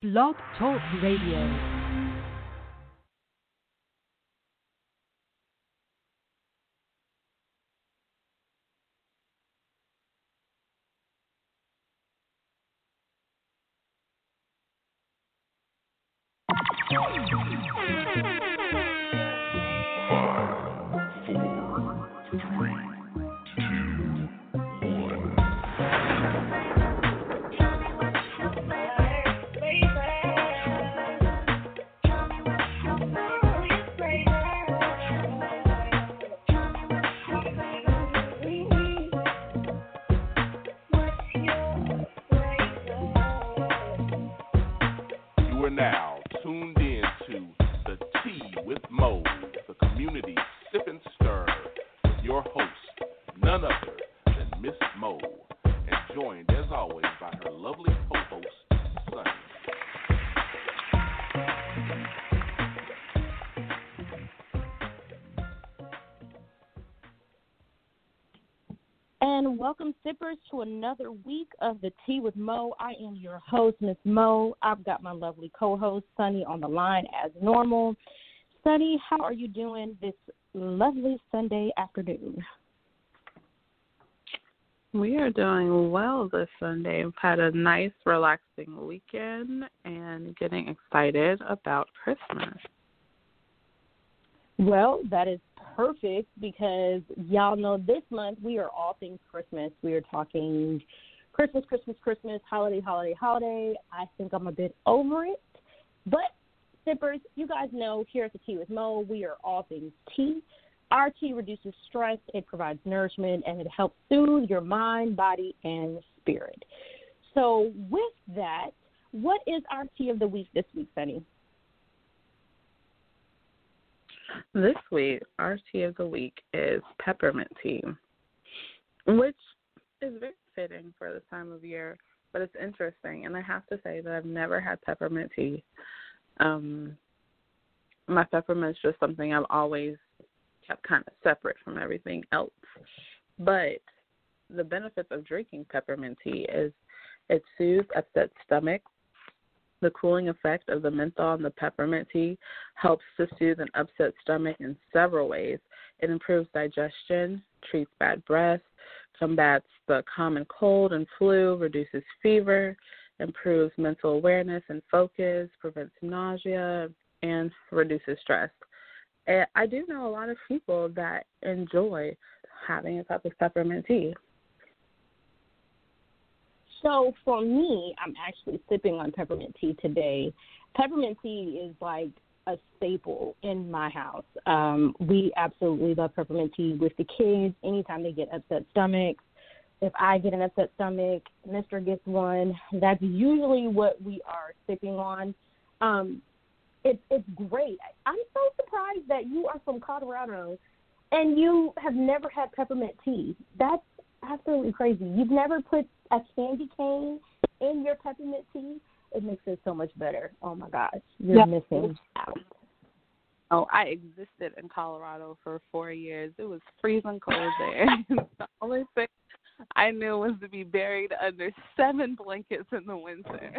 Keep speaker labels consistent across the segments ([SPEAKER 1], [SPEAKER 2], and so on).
[SPEAKER 1] Blog Talk Radio.
[SPEAKER 2] And
[SPEAKER 3] welcome, sippers, to another week of the Tea with Mo. I am your host, Miss Mo. I've got my lovely co-host Sunny on the line as normal. Sunny, how are you doing this lovely Sunday afternoon?
[SPEAKER 4] We are doing well this Sunday. We've had a nice, relaxing weekend and getting excited about Christmas.
[SPEAKER 3] Well, that is perfect because y'all know this month we are all things Christmas. We are talking Christmas, Christmas, Christmas, holiday, holiday, holiday. I think I'm a bit over it. But sippers, you guys know here at the Tea with Mo, we are all things tea. Our tea reduces stress, it provides nourishment, and it helps soothe your mind, body, and spirit. So, with that, what is our tea of the week this week, Sunny?
[SPEAKER 4] This week, our tea of the week is peppermint tea, which is very fitting for this time of year, but it's interesting. And I have to say that I've never had peppermint tea. Um, my peppermint's just something I've always kept kind of separate from everything else. But the benefits of drinking peppermint tea is it soothes upset stomach. The cooling effect of the menthol and the peppermint tea helps to soothe an upset stomach in several ways. It improves digestion, treats bad breath, combats the common cold and flu, reduces fever, improves mental awareness and focus, prevents nausea, and reduces stress. And I do know a lot of people that enjoy having a cup of peppermint tea.
[SPEAKER 3] So for me, I'm actually sipping on peppermint tea today. Peppermint tea is like a staple in my house. Um, we absolutely love peppermint tea with the kids. Anytime they get upset stomachs, if I get an upset stomach, Mister gets one. That's usually what we are sipping on. Um, it's it's great. I'm so surprised that you are from Colorado and you have never had peppermint tea. That's absolutely crazy. You've never put a candy cane in your peppermint tea. It makes it so much better. Oh my gosh, you're
[SPEAKER 4] Yeah.
[SPEAKER 3] missing out.
[SPEAKER 4] Oh, I existed in Colorado for four years. It was freezing cold there. the only thing I knew was to be buried under seven blankets in the winter.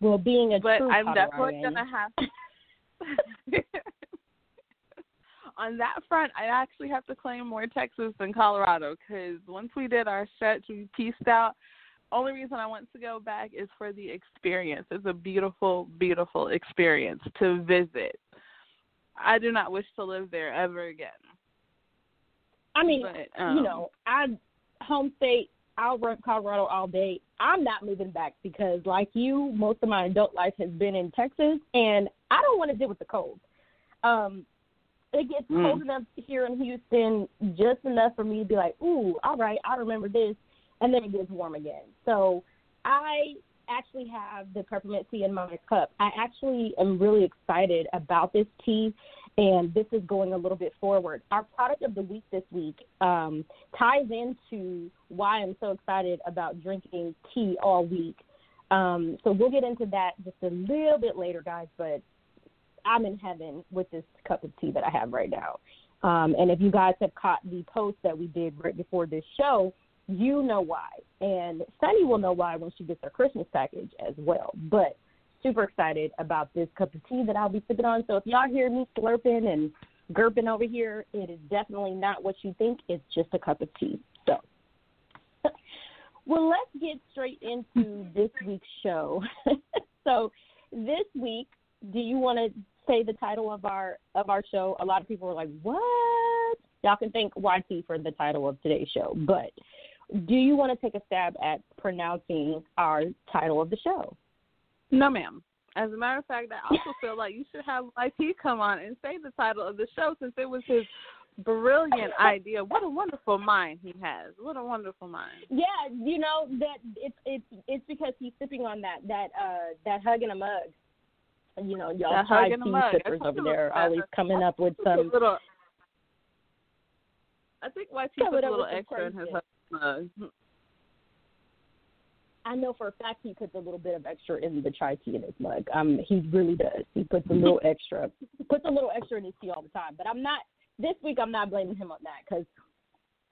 [SPEAKER 3] Well, being a
[SPEAKER 4] but
[SPEAKER 3] true
[SPEAKER 4] I'm definitely
[SPEAKER 3] Coloradan-
[SPEAKER 4] gonna have. On that front, I actually have to claim more Texas than Colorado because once we did our stretch, we pieced out. Only reason I want to go back is for the experience. It's a beautiful, beautiful experience to visit. I do not wish to live there ever again.
[SPEAKER 3] I mean,
[SPEAKER 4] But, um,
[SPEAKER 3] you know, I home state. I'll run Colorado all day. I'm not moving back because, like you, most of my adult life has been in Texas, and I don't want to deal with the cold. Um, it gets
[SPEAKER 4] Mm.
[SPEAKER 3] cold enough here in Houston, just enough for me to be like, "Ooh, all right, I remember this," and then it gets warm again. So, I actually have the peppermint tea in my cup. I actually am really excited about this tea and this is going a little bit forward. Our product of the week this week um, ties into why I'm so excited about drinking tea all week. Um, so we'll get into that just a little bit later, guys. But I'm in heaven with this cup of tea that I have right now. Um, and if you guys have caught the post that we did right before this show, you know why. And Sunny will know why when she gets her Christmas package as well. But super excited about this cup of tea that I'll be sipping on. So if y'all hear me slurping and gurping over here, it is definitely not what you think. It's just a cup of tea. So, well, let's get straight into this week's show. so, this week, do you want to say the title of our of our show? A lot of people were like, "What?" Y'all can thank YT for the title of today's show, but do you want to take a stab at pronouncing our title of the show?
[SPEAKER 4] No, ma'am. As a matter of fact, I also feel like you should have YT come on and say the title of the show since it was his brilliant idea. What a wonderful mind he has. What a wonderful mind.
[SPEAKER 3] Yeah, you know that it's it's it's because he's sipping on that that uh that hug in a mug. You know, y'all
[SPEAKER 4] that
[SPEAKER 3] high
[SPEAKER 4] hug in a
[SPEAKER 3] tea sippers over there always coming up with some.
[SPEAKER 4] Little, I think YT
[SPEAKER 3] Coming
[SPEAKER 4] puts a little extra in his mug.
[SPEAKER 3] I know for a fact he puts a little bit of extra in the chai tea in his mug. Um, he really does. He puts a little extra, puts a little extra in his tea all the time. But I'm not this week. I'm not blaming him on that because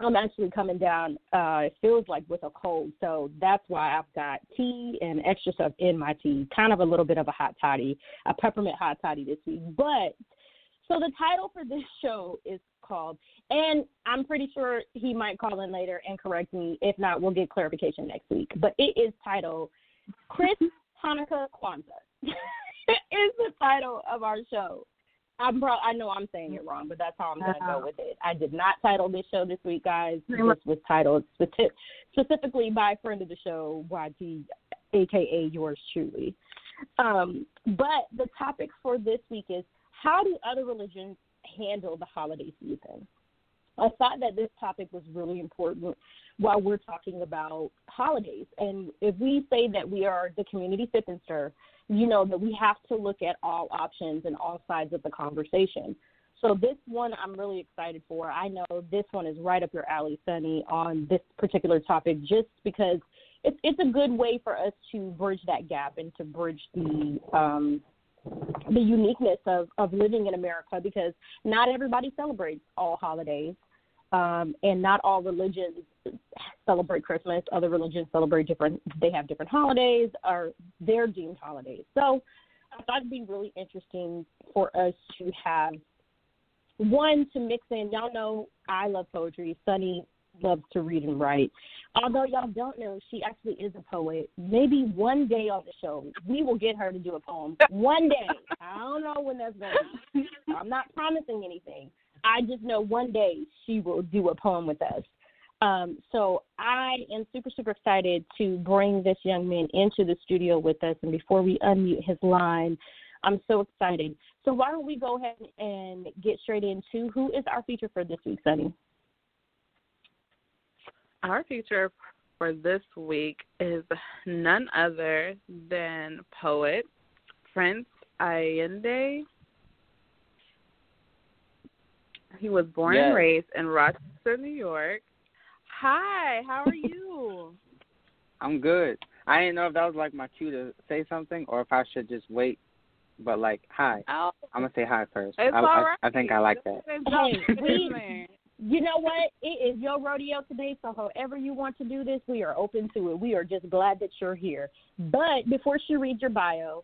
[SPEAKER 3] I'm actually coming down. Uh, it feels like with a cold, so that's why I've got tea and extra stuff in my tea. Kind of a little bit of a hot toddy, a peppermint hot toddy this week. But so the title for this show is called, and I'm pretty sure he might call in later and correct me. If not, we'll get clarification next week. But it is titled Chris Hanukkah Kwanzaa. is the title of our show. I'm pro- I know I'm saying it wrong, but that's how I'm gonna go with it. I did not title this show this week, guys. This was titled speci- specifically by a friend of the show, YT, aka yours truly. Um, but the topic for this week is how do other religions handle the holiday season? I thought that this topic was really important while we're talking about holidays. And if we say that we are the community sip and stir, you know that we have to look at all options and all sides of the conversation. So this one I'm really excited for. I know this one is right up your alley, Sunny, on this particular topic, just because it's it's a good way for us to bridge that gap and to bridge the um, the uniqueness of of living in America because not everybody celebrates all holidays. Um, and not all religions celebrate Christmas. Other religions celebrate different. They have different holidays, or they're deemed holidays. So I thought it'd be really interesting for us to have one to mix in. Y'all know I love poetry. Sunny loves to read and write. Although y'all don't know, she actually is a poet. Maybe one day on the show, we will get her to do a poem. One day. I don't know when that's going to be. I'm not promising anything. I just know one day she will do a poem with us. Um, so I am super, super excited to bring this young man into the studio with us. And before we unmute his line, I'm so excited. So why don't we go ahead and get straight into who is our feature for this week, Sunny?
[SPEAKER 4] Our feature for this week is none other than poet Prince Ayinde. He was born
[SPEAKER 5] Yes.
[SPEAKER 4] and raised in Rochester, New York. Hi, how are you?
[SPEAKER 5] I'm good. I didn't know if that was like my cue to say something or if I should just wait. But like, hi.
[SPEAKER 4] oh,
[SPEAKER 5] I'm gonna say hi first.
[SPEAKER 4] it's
[SPEAKER 5] I,
[SPEAKER 4] all
[SPEAKER 5] I. I think I like that.
[SPEAKER 3] Hey, we- You know what? It is your rodeo today, so however you want to do this, we are open to it. We are just glad that you're here. But before she reads your bio,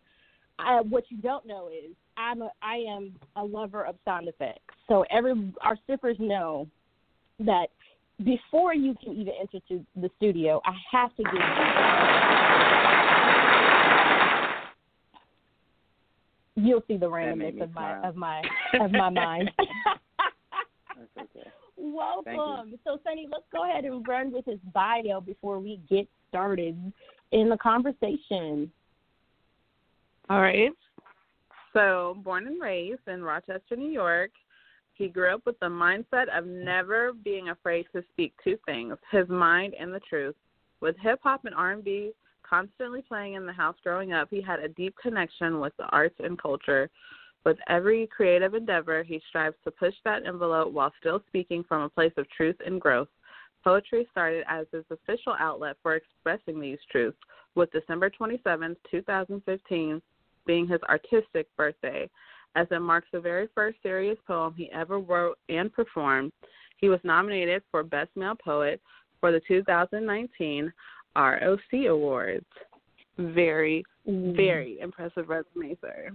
[SPEAKER 3] I, what you don't know is I'm a, I am a lover of sound effects. So every our sippers know that before you can even enter to the studio, I have to give you. You'll see the randomness of my
[SPEAKER 5] smile.
[SPEAKER 3] of my of my mind.
[SPEAKER 5] That's okay.
[SPEAKER 3] Welcome. So, Sunny, let's go ahead and run with his bio before we get started in the conversation.
[SPEAKER 4] All right. So, born and raised in Rochester, New York, he grew up with the mindset of never being afraid to speak two things: his mind and the truth. With hip hop and R&B constantly playing in the house growing up, he had a deep connection with the arts and culture. With every creative endeavor, he strives to push that envelope while still speaking from a place of truth and growth. Poetry started as his official outlet for expressing these truths, with December 27, 2015, being his artistic birthday, as it marks the very first serious poem he ever wrote and performed. He was nominated for Best Male Poet, for the 2019 ROC Awards. Very, mm-hmm. very impressive resume, sir.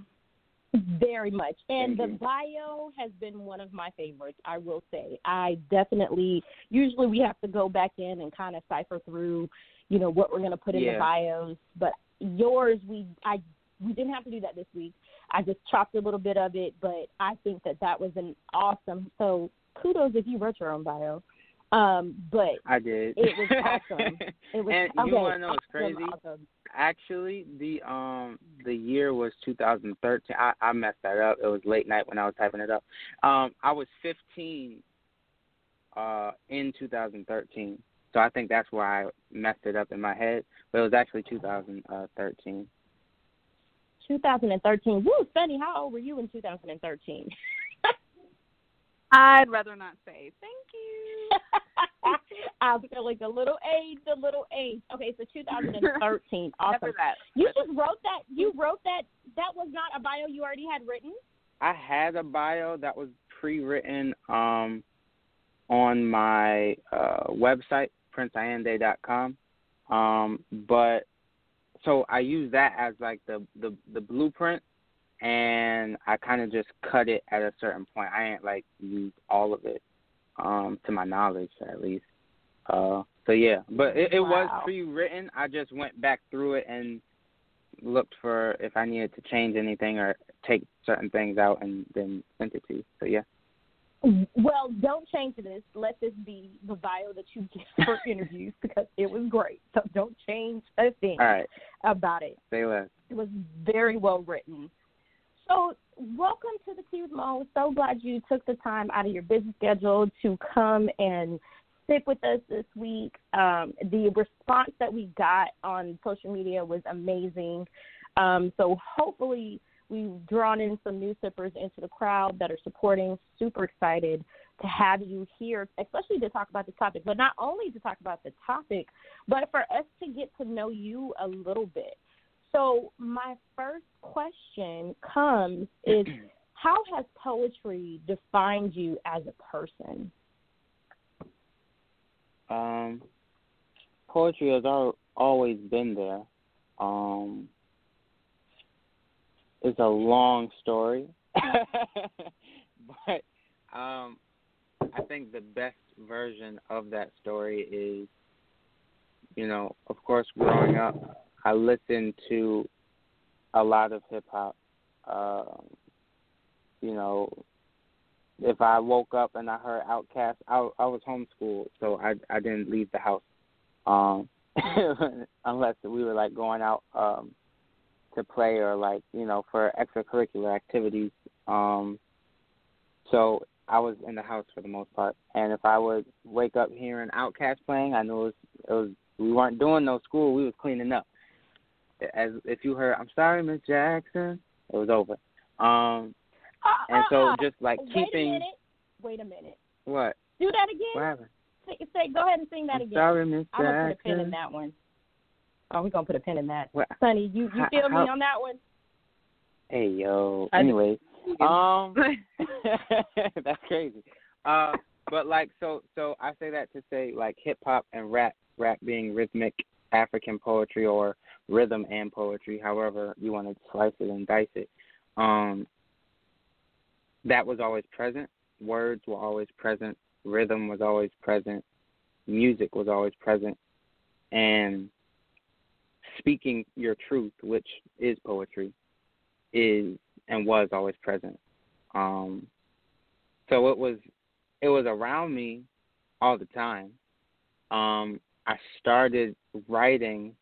[SPEAKER 3] Very much. And the bio has been one of my favorites, I will say. I definitely usually we have to go back in and kind of cipher through, you know, what we're going to put in the bios, but yours we I we didn't have to do that this week. I just chopped a little bit of it, but I think that that was an awesome. So kudos if you wrote your own bio. Um, but
[SPEAKER 5] I did.
[SPEAKER 3] It was awesome. it was
[SPEAKER 5] and
[SPEAKER 3] okay,
[SPEAKER 5] you want to know what's
[SPEAKER 3] awesome,
[SPEAKER 5] crazy?
[SPEAKER 3] awesome.
[SPEAKER 5] Actually, the um the year was 2013. I, I messed that up. It was late night when I was typing it up. Um, I was 15 uh in 2013. So I think that's why I messed it up in my head. But it was actually 2013.
[SPEAKER 3] 2013. Woo, Sunny, how old were you in 2013?
[SPEAKER 4] I'd rather not say. Thank you.
[SPEAKER 3] I'm feeling a little age, a little age. Okay, so 2013. awesome.
[SPEAKER 4] After that.
[SPEAKER 3] You just wrote that. You wrote that. That was not a bio you already had written.
[SPEAKER 5] I had a bio that was pre-written um, on my uh, website, princeayinde.com. Um, but so I use that as like the the, the blueprint, and I kind of just cut it at a certain point. I ain't like use all of it, um, to my knowledge at least. Uh, so yeah, but it, it was pre-written. I just went back through it and looked for if I needed to change anything or take certain things out, and then sent it to you. So yeah.
[SPEAKER 3] Well, don't change this. Let this be the bio that you give for interviews because it was great. So don't change a thing
[SPEAKER 5] right.
[SPEAKER 3] about it.
[SPEAKER 5] Say less.
[SPEAKER 3] It was very well written. So, welcome to the Tea with Mo. So glad you took the time out of your busy schedule to come and sit with us this week. Um, the response that we got on social media was amazing. Um, so, hopefully, we've drawn in some new sippers into the crowd that are supporting. Super excited to have you here, especially to talk about this topic, but not only to talk about the topic, but for us to get to know you a little bit. So my first question comes is how has poetry defined you as a person?
[SPEAKER 5] Um, poetry has always been there. Um, it's a long story, but um, I think the best version of that story is, you know, of course, growing up, I listened to a lot of hip hop. Um, you know, if I woke up and I heard Outkast, I I was homeschooled, so I I didn't leave the house, um, unless we were like going out um to play or like you know for extracurricular activities. Um, so I was in the house for the most part, and if I would wake up hearing Outkast playing, I knew it was it was we weren't doing no school, we was cleaning up. As if you heard, I'm sorry, Miss Jackson, it was over. Um,
[SPEAKER 3] Uh,
[SPEAKER 5] and so
[SPEAKER 3] uh, uh,
[SPEAKER 5] just like
[SPEAKER 3] wait
[SPEAKER 5] keeping
[SPEAKER 3] a minute. Wait a minute.
[SPEAKER 5] what
[SPEAKER 3] Do that
[SPEAKER 5] what
[SPEAKER 3] again.
[SPEAKER 5] happened?
[SPEAKER 3] Say, say, go ahead and sing that
[SPEAKER 5] I'm
[SPEAKER 3] again.
[SPEAKER 5] sorry, Miss Jackson.
[SPEAKER 3] I'm gonna put a pin in that one. Oh, we're gonna put a pin in that.
[SPEAKER 5] What?
[SPEAKER 3] Sunny, you you feel me on that one?
[SPEAKER 5] Hey yo. Anyway, um, that's crazy. Uh, but like so so I say that to say like hip hop and rap, rap being rhythmic African poetry or rhythm and poetry, however you want to slice it and dice it. Um, that was always present. Words were always present. Rhythm was always present. Music was always present. And speaking your truth, which is poetry, is and was always present. Um, so it was it was around me all the time. Um, I started writing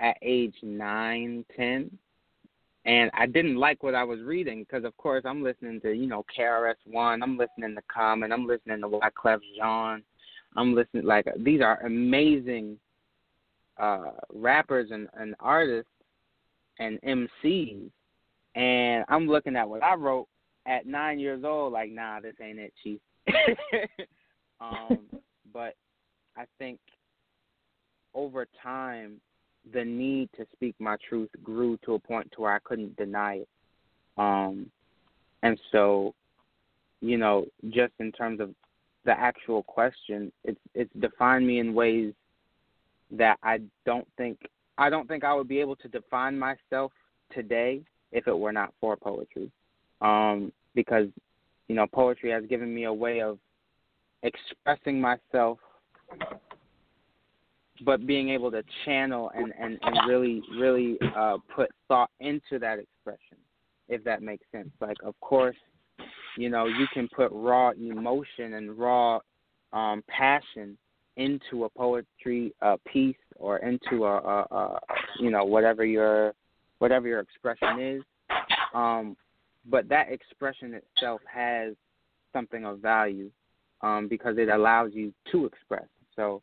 [SPEAKER 5] at age nine, ten, and I didn't like what I was reading because, of course, I'm listening to you know KRS One, I'm listening to Common, I'm listening to Wyclef Jean, I'm listening like these are amazing uh, rappers and, and artists and MCs, and I'm looking at what I wrote at nine years old, like, nah, this ain't it, chief. um, but I think over time, the need to speak my truth grew to a point to where I couldn't deny it. Um, and so, you know, just in terms of the actual question, it's it's defined me in ways that I don't think I don't think I would be able to define myself today if it were not for poetry. Um, because, you know, poetry has given me a way of expressing myself but being able to channel and, and, and really, really uh, put thought into that expression, if that makes sense. Like, of course, you know, you can put raw emotion and raw um, passion into a poetry uh, piece or into a, a, a, you know, whatever your whatever your expression is. Um, but that expression itself has something of value um, because it allows you to express. So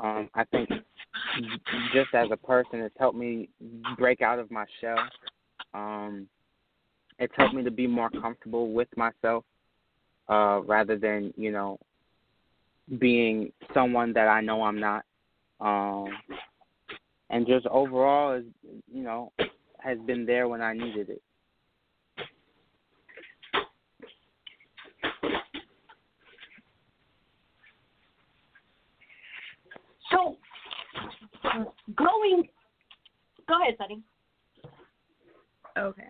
[SPEAKER 5] um, I think just as a person, it's helped me break out of my shell. Um, it's helped me to be more comfortable with myself uh, rather than you know being someone that I know I'm not. Um, and just overall, is you know, has been there when I needed it.
[SPEAKER 3] So, going, go ahead, Sunny.
[SPEAKER 4] Okay.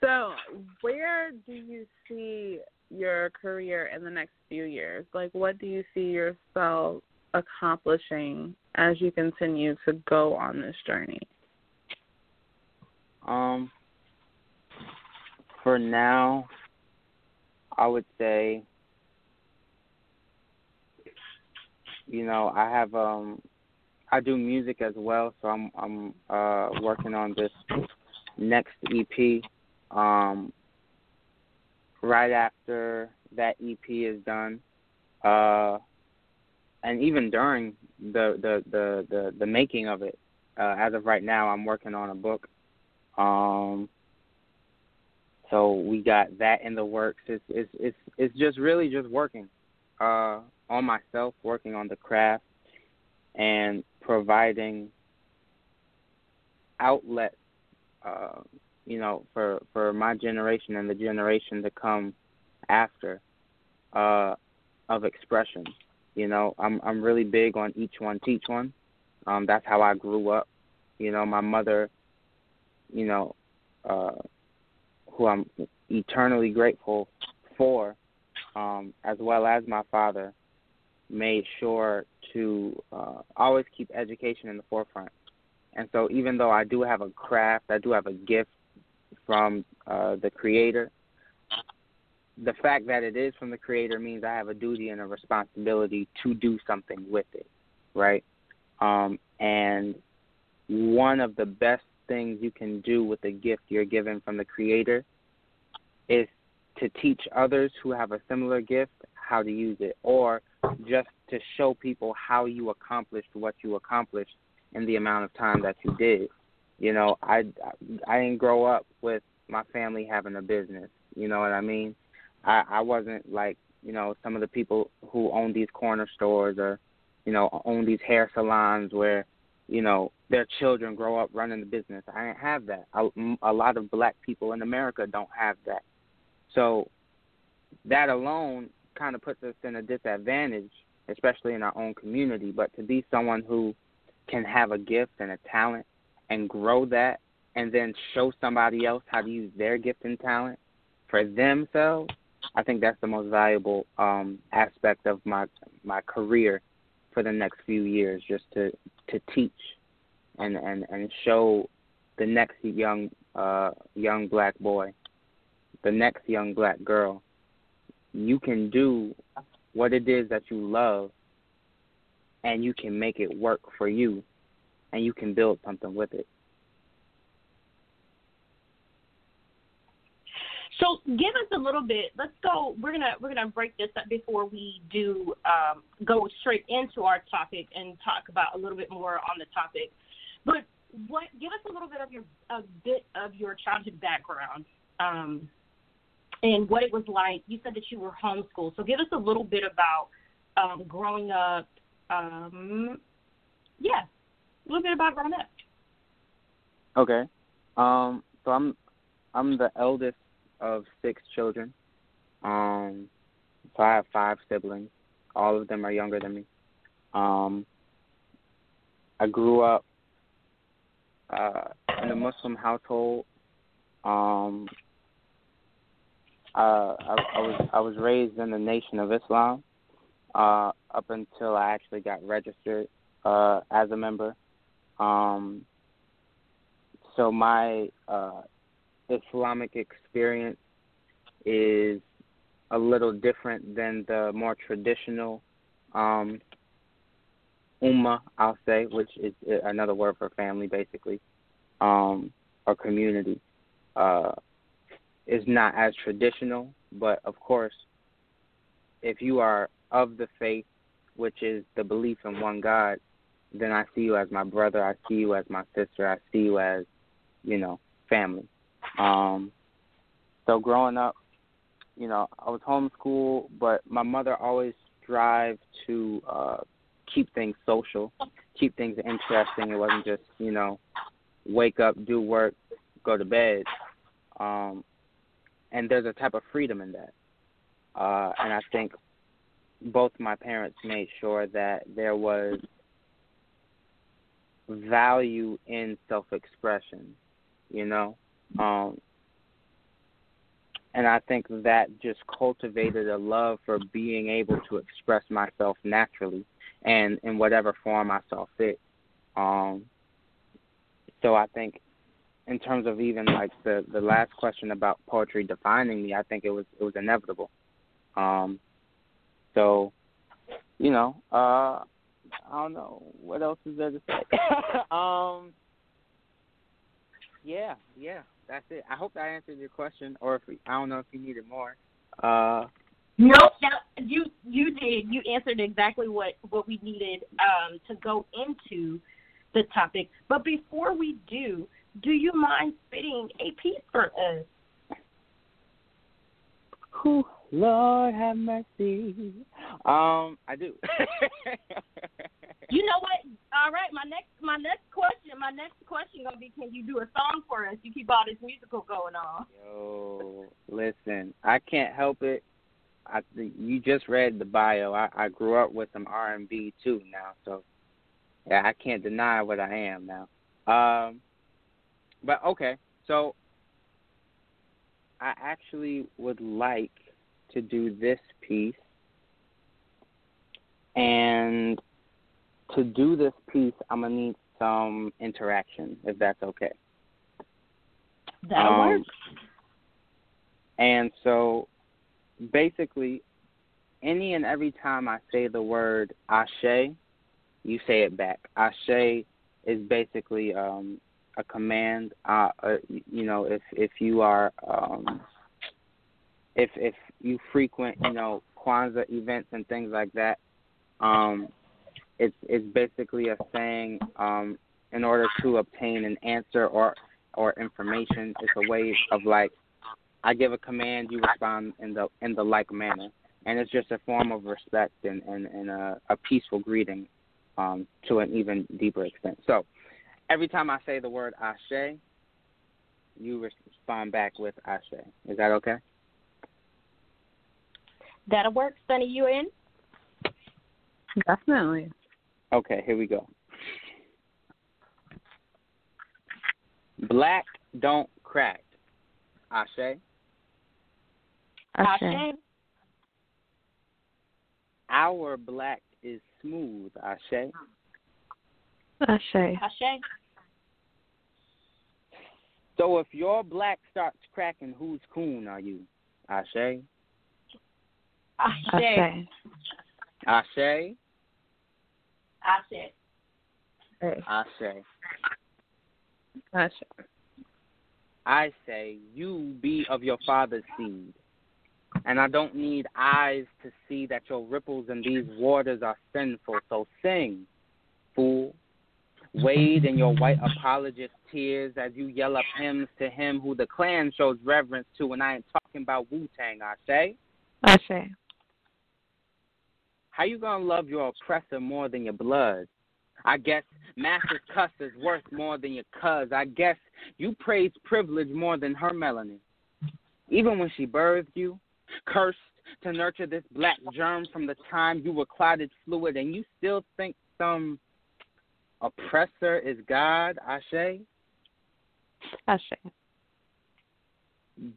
[SPEAKER 4] So, where do you see your career in the next few years? Like, what do you see yourself accomplishing as you continue to go on this journey?
[SPEAKER 5] Um, for now, I would say you know, I have um I do music as well, so I'm I'm uh working on this next EP. Um right after that EP is done, uh and even during the the the the, the making of it, uh as of right now I'm working on a book. Um so we got that in the works. It's it's it's it's just really just working. Uh on myself, working on the craft, and providing outlets uh, you know, for for my generation and the generation to come after, uh, of expression. You know, I'm I'm really big on each one teach one. Um, that's how I grew up. You know, my mother, you know, uh, who I'm eternally grateful for, um, as well as my father, made sure to uh, always keep education in the forefront. And so, even though I do have a craft, I do have a gift from uh, the Creator. The fact that it is from the Creator means I have a duty and a responsibility to do something with it, right? Um, and one of the best things you can do with the gift you're given from the Creator is to teach others who have a similar gift how to use it, or just to show people how you accomplished what you accomplished in the amount of time that you did. You know, I I didn't grow up with my family having a business. You know what I mean? I I wasn't like you know some of the people who own these corner stores or you know own these hair salons where you know their children grow up running the business. I didn't have that. A, a lot of black people in America don't have that. So that alone kind of puts us in a disadvantage, especially in our own community. But to be someone who can have a gift and a talent and grow that and then show somebody else how to use their gift and talent for themselves, I think that's the most valuable um, aspect of my my career for the next few years, just to to teach and and and show the next young uh, young black boy, the next young black girl you can do what it is that you love and you can make it work for you and you can build something with it.
[SPEAKER 3] So give us a little bit. Let's go. We're gonna we're gonna break this up before we do um, go straight into our topic and talk about a little bit more on the topic. But what? Give us a little bit of your a bit of your childhood background. Um, and what it was like. You said that you were homeschooled, so give us a little bit about um, growing up. Um, yeah, a little bit about up.
[SPEAKER 5] Okay, um, so I'm I'm the eldest of six children. Um, so I have five siblings. All of them are younger than me. Um, I grew up uh, in a Muslim household. Um, uh, I, I was I was raised in the Nation of Islam uh, up until I actually got registered uh, as a member. Um, so my uh, Islamic experience is a little different than the more traditional um, ummah, I'll say, which is another word for family, basically, um, or community. Uh, is not as traditional, but of course, if you are of the faith, which is the belief in one God, then I see you as my brother. I see you as my sister. I see you as, you know, family. Um, so growing up, you know, I was homeschooled, but my mother always strived to uh, keep things social, keep things interesting. It wasn't just, you know, wake up, do work, go to bed. Um, and there's a type of freedom in that. Uh, and I think both my parents made sure that there was value in self-expression, you know. Um, and I think that just cultivated a love for being able to express myself naturally and in whatever form I saw fit. Um, so I think in terms of even like the the last question about poetry defining me, I think it was it was inevitable. Um, so, you know, uh, I don't know what else is there to say. um, yeah, yeah, that's it. I hope that answered your question, or if I don't know if you needed more. Uh,
[SPEAKER 3] Nope, that, you you did. You answered exactly what what we needed um, to go into the topic. But before we do, do you mind spitting a piece for us?
[SPEAKER 5] Lord have mercy. Um, I do.
[SPEAKER 3] you know what? All right, my next my next question, my next question gonna be, can you do a song for us? You keep all this musical going on.
[SPEAKER 5] Yo, listen, I can't help it. I you just read the bio. I, I grew up with some R and B too now, so yeah, I can't deny what I am now. Um, but okay, so I actually would like to do this piece, and to do this piece, I'm gonna need some interaction, if that's okay.
[SPEAKER 3] That'll um, work.
[SPEAKER 5] And so basically, any and every time I say the word ashe, you say it back. Ashe is basically um, a command. Uh, uh, you know, if if you are um, if if you frequent, you know, Kwanzaa events and things like that, um, it's it's basically a saying um, in order to obtain an answer or or information. It's a way of like I give a command, you respond in the in the like manner, and it's just a form of respect and and, and a, a peaceful greeting um, to an even deeper extent. So, every time I say the word ashe, you respond back with ashe. Is that okay?
[SPEAKER 3] That'll work, Sunny. You in?
[SPEAKER 4] Definitely.
[SPEAKER 5] Okay, here we go. Black don't crack. Ashe.
[SPEAKER 3] Ashe.
[SPEAKER 5] Our black is smooth. Ashe.
[SPEAKER 4] Ashe.
[SPEAKER 3] Ashe.
[SPEAKER 5] So if your black starts cracking, whose coon are you? Ashe.
[SPEAKER 3] Ashe.
[SPEAKER 5] Ashe.
[SPEAKER 3] Ashe.
[SPEAKER 5] Ashe.
[SPEAKER 4] Ashe.
[SPEAKER 5] I say, I say I say you be of your father's seed. And I don't need eyes to see that your ripples in these waters are sinful. So sing, fool. Wade in your white apologist tears as you yell up hymns to him who the clan shows reverence to. And I ain't talking about Wu Tang, I say.
[SPEAKER 4] I say.
[SPEAKER 5] How you gonna love your oppressor more than your blood? I guess Master's cuss is worth more than your cuz. I guess you praise privilege more than her melanin. Even when she birthed you, cursed to nurture this black germ from the time you were clotted fluid, and you still think some oppressor is God, Ashe?
[SPEAKER 4] Ashe.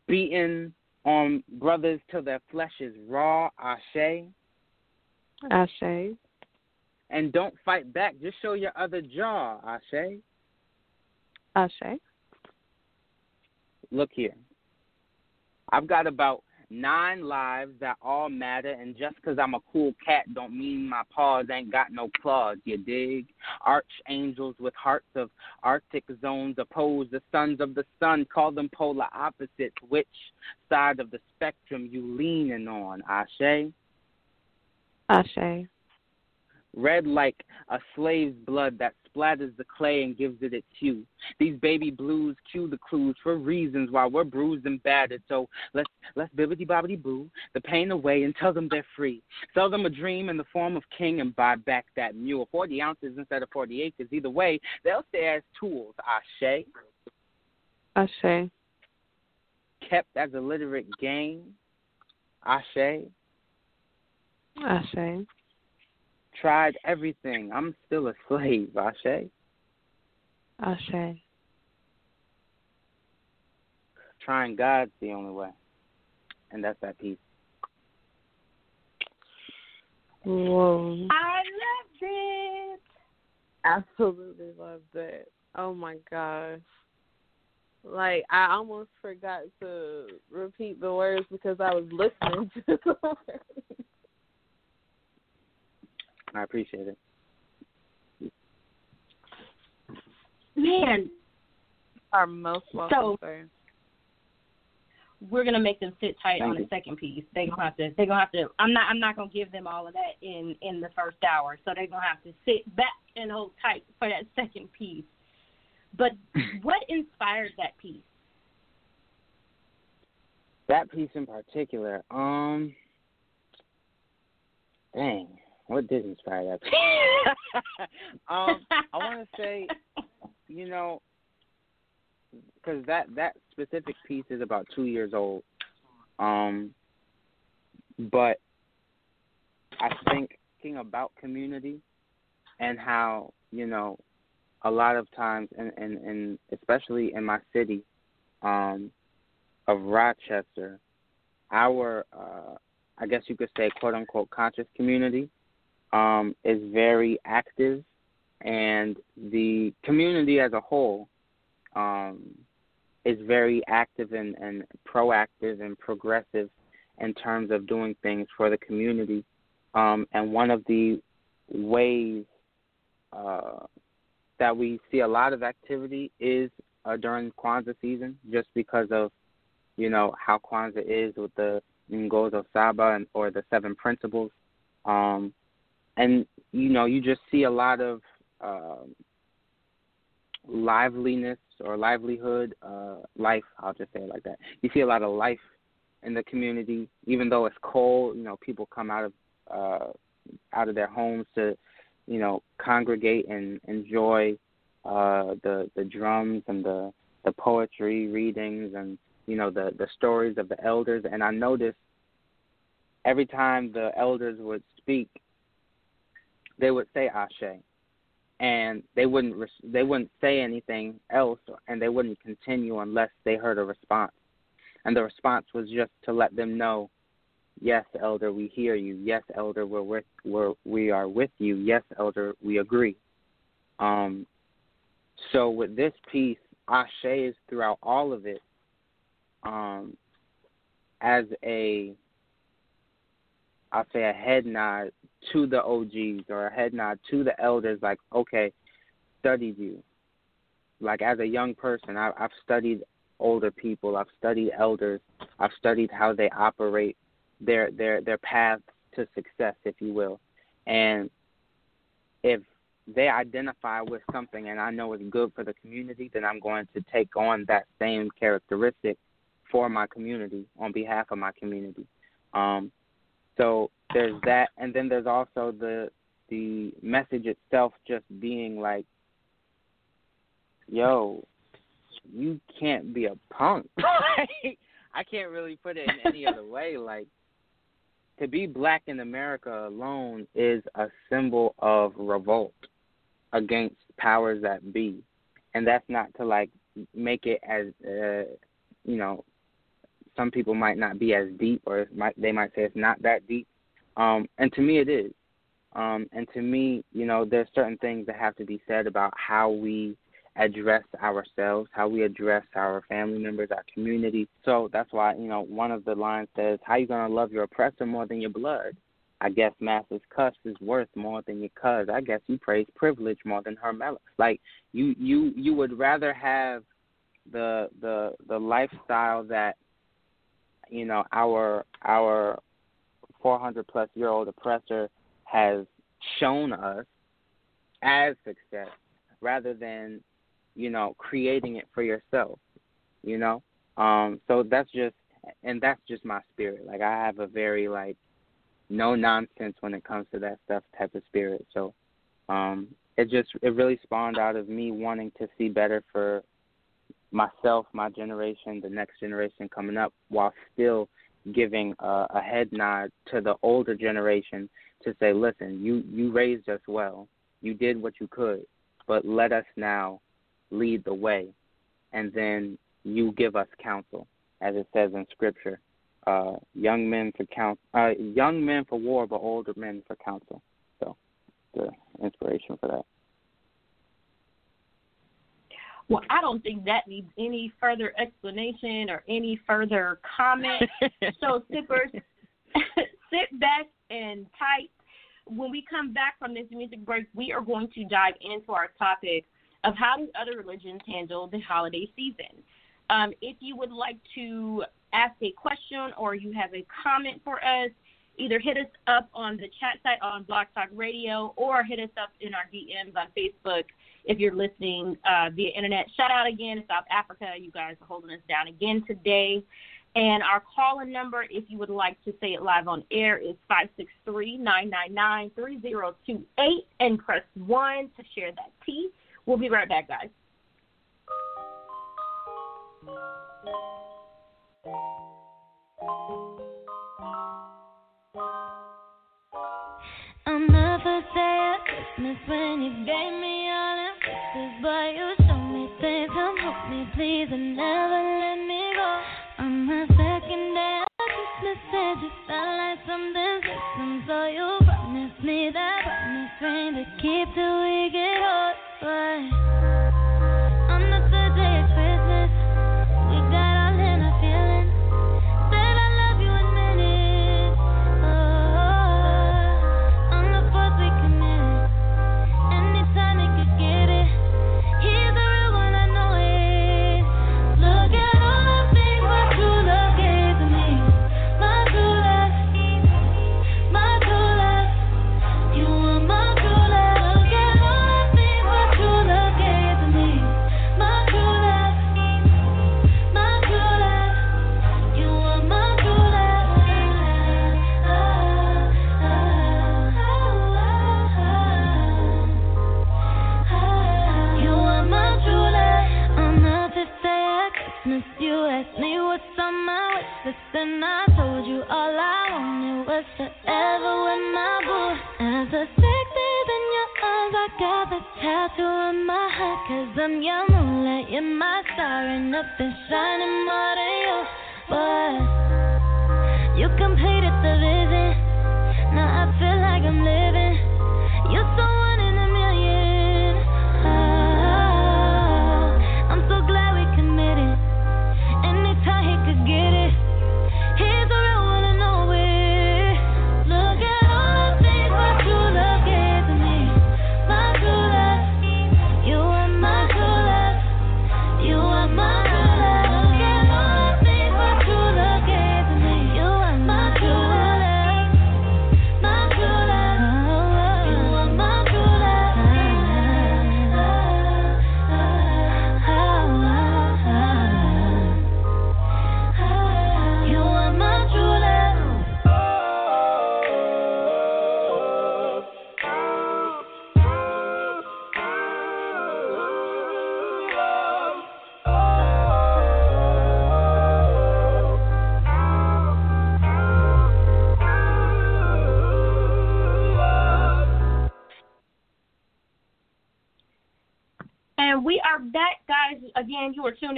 [SPEAKER 5] Beating on brothers till their flesh is raw, Ashe?
[SPEAKER 4] Ashe.
[SPEAKER 5] And don't fight back, just show your other jaw, Ashe?
[SPEAKER 4] Ashe.
[SPEAKER 5] Look here. I've got about nine lives that all matter, and just 'cause I'm a cool cat don't mean my paws ain't got no claws, you dig? Archangels with hearts of arctic zones oppose the sons of the sun, call them polar opposites. Which side of the spectrum you leaning on, Ashe?
[SPEAKER 4] Ashe.
[SPEAKER 5] Red like a slave's blood that splatters the clay and gives it its hue. These baby blues cue the clues for reasons why we're bruised and battered. So let's let's bibbity bobbity boo the pain away and tell them they're free. Sell them a dream in the form of king and buy back that mule. Forty ounces instead of forty acres. Either way, they'll stay as tools. Ashe.
[SPEAKER 4] Ashe.
[SPEAKER 5] Kept as a literate game. Ashe.
[SPEAKER 4] Ashe.
[SPEAKER 5] Tried everything. I'm still a slave. Ashe.
[SPEAKER 4] Ashe.
[SPEAKER 5] Trying God's the only way. And that's that peace.
[SPEAKER 4] Whoa.
[SPEAKER 3] I loved it.
[SPEAKER 4] Absolutely loved it. Oh my gosh. Like I almost forgot to repeat the words because I was listening to the words.
[SPEAKER 5] I appreciate it.
[SPEAKER 3] Man,
[SPEAKER 4] Are most welcome,
[SPEAKER 3] So-
[SPEAKER 4] sir.
[SPEAKER 3] we're gonna make them sit tight
[SPEAKER 5] Thank
[SPEAKER 3] on
[SPEAKER 5] you.
[SPEAKER 3] the second piece. They gonna have to. They gonna have to. I'm not. I'm not gonna give them all of that in in the first hour. So they're gonna have to sit back and hold tight for that second piece. But what inspired that piece?
[SPEAKER 5] That piece in particular, um, dang, what did inspire that um, I want to say, you know, because that that specific piece is about two years old, um, but I think thinking about community and how you know a lot of times, and and, and especially in my city, um, of Rochester, our uh, I guess you could say quote unquote conscious community um, is very active, and the community as a whole um, is very active and, and proactive and progressive in terms of doing things for the community. Um, and one of the ways uh, that we see a lot of activity is uh, during Kwanzaa season, just because of you know how Kwanzaa is with the Nguzo Saba and or the seven principles, um, and you know you just see a lot of um, liveliness or livelihood, uh, life. I'll just say it like that. You see a lot of life in the community, even though it's cold. You know, people come out of uh, out of their homes to, you know, congregate and enjoy uh, the the drums and the the poetry readings and you know the the stories of the elders. And I noticed every time the elders would speak, they would say Ashe and they wouldn't they wouldn't say anything else and they wouldn't continue unless they heard a response. And the response was just to let them know yes elder we hear you. Yes elder we're with we're we are with you. Yes elder we agree. Um so with this piece ashe is throughout all of it um as a I'll say a head nod to the OGs or a head nod to the elders, like, okay, studied you. Like as a young person, I, I've studied older people, I've studied elders, I've studied how they operate, their their their paths to success, if you will, and if they identify with something and I know it's good for the community, then I'm going to take on that same characteristic for my community on behalf of my community. Um, so there's that, and then there's also the the message itself just being like, "Yo, you can't be a punk." I can't really put it in any other way. Like, to be black in America alone is a symbol of revolt against powers that be, and that's not to like make it as uh, you know. Some people might not be as deep, or might, they might say it's not that deep. Um, and to me, it is. Um, and to me, you know, there's certain things that have to be said about how we address ourselves, how we address our family members, our community. So that's why, you know, one of the lines says, How you gonna love your oppressor more than your blood? I guess Master's cuss is worth more than your cuz. I guess you praise privilege more than her mellow. Like you you you would rather have the the the lifestyle that you know our our 400 plus year old oppressor has shown us as success rather than you know creating it for yourself you know? Um so that's just and that's just my spirit. Like i have a very like no nonsense when it comes to that stuff type of spirit. So um it just it really spawned out of me wanting to see better for myself my generation the next generation coming up while still giving a, a head nod to the older generation to say, listen, you you raised us well, you did what you could, but let us now lead the way, and then you give us counsel, as it says in Scripture. Uh, young men for counsel, uh, young men for war, but older men for counsel. So, the inspiration for that.
[SPEAKER 3] Well, I don't think that needs any further explanation or any further comment. so, sippers, sit back and tight. When we come back from this music break, we are going to dive into our topic of how do other religions handle the holiday season. Um, if you would like to ask a question or you have a comment for us, either hit us up on the chat site on Blog Talk Radio or hit us up in our DMs on Facebook if you're listening uh, via internet. Shout out again to South Africa. You guys are holding us down again today. And our call in number, if you would like to say it live on air, is 563 999 3028 and press 1 to share that T. We'll be right back, guys.
[SPEAKER 6] I'll never say Christmas when you gave me all them kisses, but you showed me things, come me please and never let me go. On the second day of Christmas, it just felt like something's missing, so you promised me that promise ring to keep till we get older. On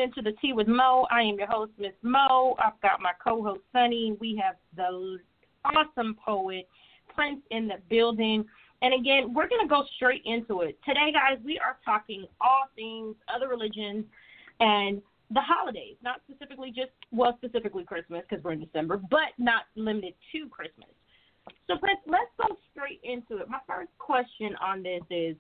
[SPEAKER 3] into the Tea with Mo. I am your host, Miss Mo. I've got my co-host Sunny. We have the awesome poet Prince in the building. And again, we're going to go straight into it. Today, guys, we are talking all things other religions and the holidays, not specifically just, well, specifically Christmas because we're in December, but not limited to Christmas. So, Prince, let's go straight into it. My first question on this is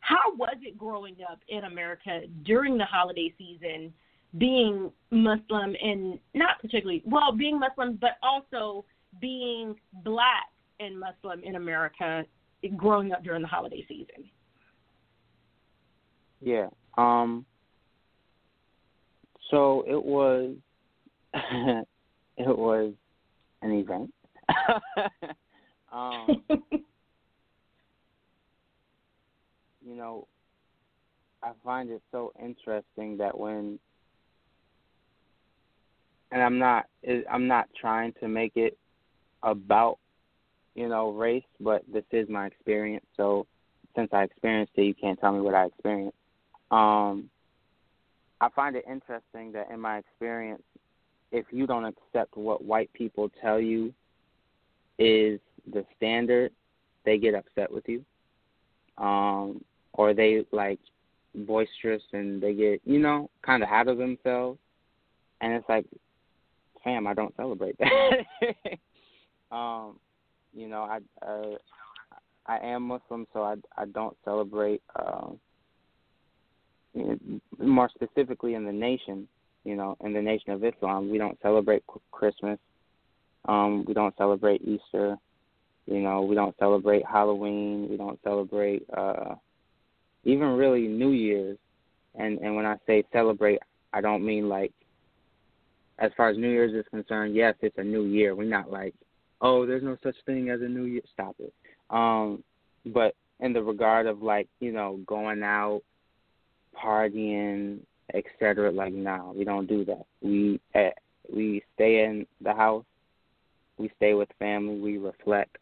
[SPEAKER 3] how was it growing up in America during the holiday season, being Muslim and not particularly, well, being Muslim, but also being black and Muslim in America growing up during the holiday season?
[SPEAKER 5] Yeah. Um so it was it was an event. um you know, I find it so interesting that when and I'm not I'm not trying to make it about you know race, but this is my experience. So since I experienced it, you can't tell me what I experienced. Um, I find it interesting that in my experience, if you don't accept what white people tell you is the standard, they get upset with you. Um, or they like boisterous and they get, you know, kind of out of themselves. And it's like, fam, I don't celebrate that. um, you know, I uh, I am Muslim, so I I don't celebrate. Um, more specifically in the nation, you know, in the nation of Islam, we don't celebrate Christmas. Um, we don't celebrate Easter. You know, we don't celebrate Halloween. We don't celebrate uh, even really New Year's. And and when I say celebrate, I don't mean like as far as New Year's is concerned. Yes, it's a new year. We're not like, oh, there's no such thing as a new year. Stop it. Um, but in the regard of like you know going out partying, etc. Like, nah, we don't do that. We uh, we stay in the house. We stay with family. We reflect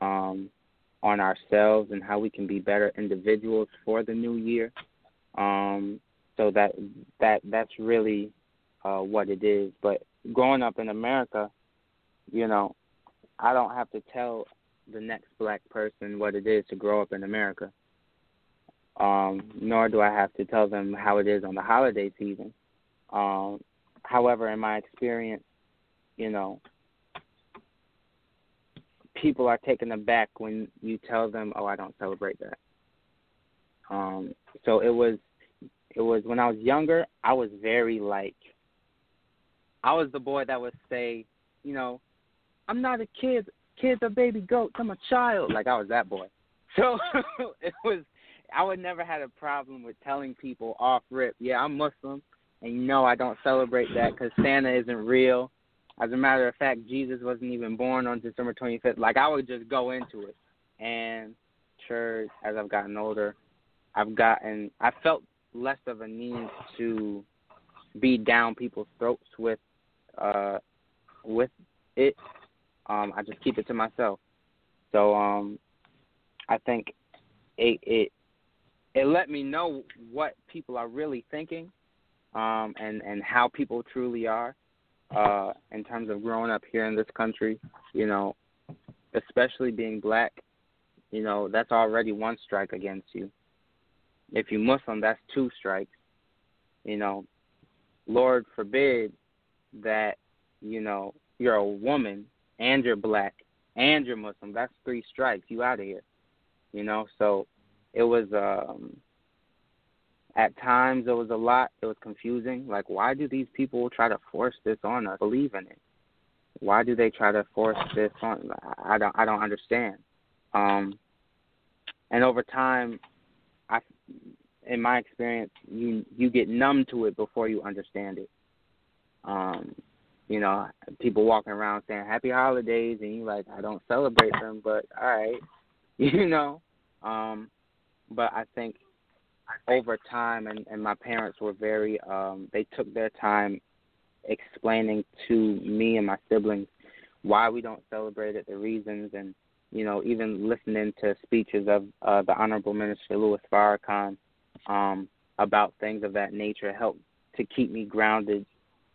[SPEAKER 5] um, on ourselves and how we can be better individuals for the new year. Um, so that that that's really uh, what it is. But growing up in America, you know, I don't have to tell the next black person what it is to grow up in America um, nor do I have to tell them how it is on the holiday season. Um, however, in my experience, you know, people are taken aback when you tell them, "Oh, I don't celebrate that." Um, so it was, it was when I was younger. I was very like, I was the boy that would say, you know, I'm not a kid. Kids are baby goats. I'm a child. Like I was that boy. So it was I would never had a problem with telling people off rip, yeah, I'm Muslim, and you know I don't celebrate that because Santa isn't real. As a matter of fact, Jesus wasn't even born on December 25th. Like I would just go into it, and church as I've gotten older, I've gotten I felt less of a need to be down people's throats with uh with it. Um, I just keep it to myself. So um, I think it it it let me know what people are really thinking um, and and how people truly are uh, in terms of growing up here in this country. You know, especially being black. You know, that's already one strike against you. If you Muslim, that's two strikes. You know, Lord forbid that you know you're a woman and you're black and you're Muslim. That's three strikes. You out of here. You know, so it was um at times it was a lot. It was confusing. Like why do these people try to force this on us? Believe in it. Why do they try to force this on i don't i don't understand. Um and over time i in my experience you you get numb to it before you understand it. Um you know people walking around saying happy holidays and you're like i don't celebrate them but all right you know? Um but I think over time and, and my parents were very um they took their time explaining to me and my siblings why we don't celebrate it, the reasons and you know, even listening to speeches of uh, the Honorable Minister Louis Farrakhan, um, about things of that nature help to keep me grounded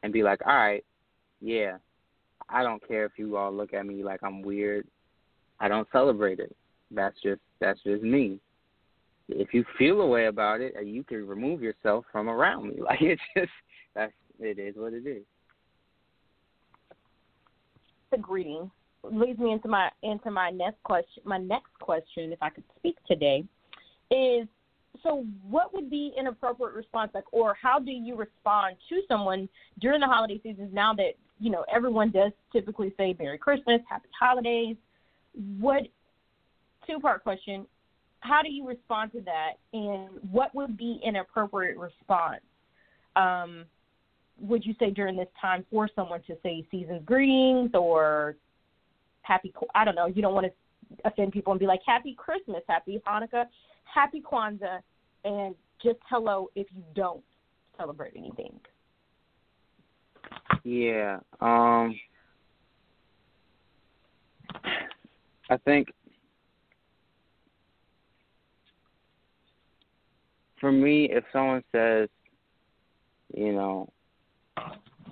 [SPEAKER 5] and be like, all right, yeah, I don't care if you all look at me like I'm weird. I don't celebrate it. That's just that's just me. If you feel a way about it, uh, you can remove yourself from around me. Like it's just that's it is what it is.
[SPEAKER 3] The greeting leads me into my into my next question. My next question, if I could speak today, is so what would be an appropriate response like or how do you respond to someone during the holiday seasons now that you know everyone does typically say merry christmas happy holidays what two part question how do you respond to that and what would be an appropriate response um, would you say during this time for someone to say season's greetings or happy i don't know you don't want to offend people and be like happy christmas happy hanukkah happy Kwanzaa, and just hello if you don't celebrate anything.
[SPEAKER 5] Yeah. Um I think for me if someone says, you know,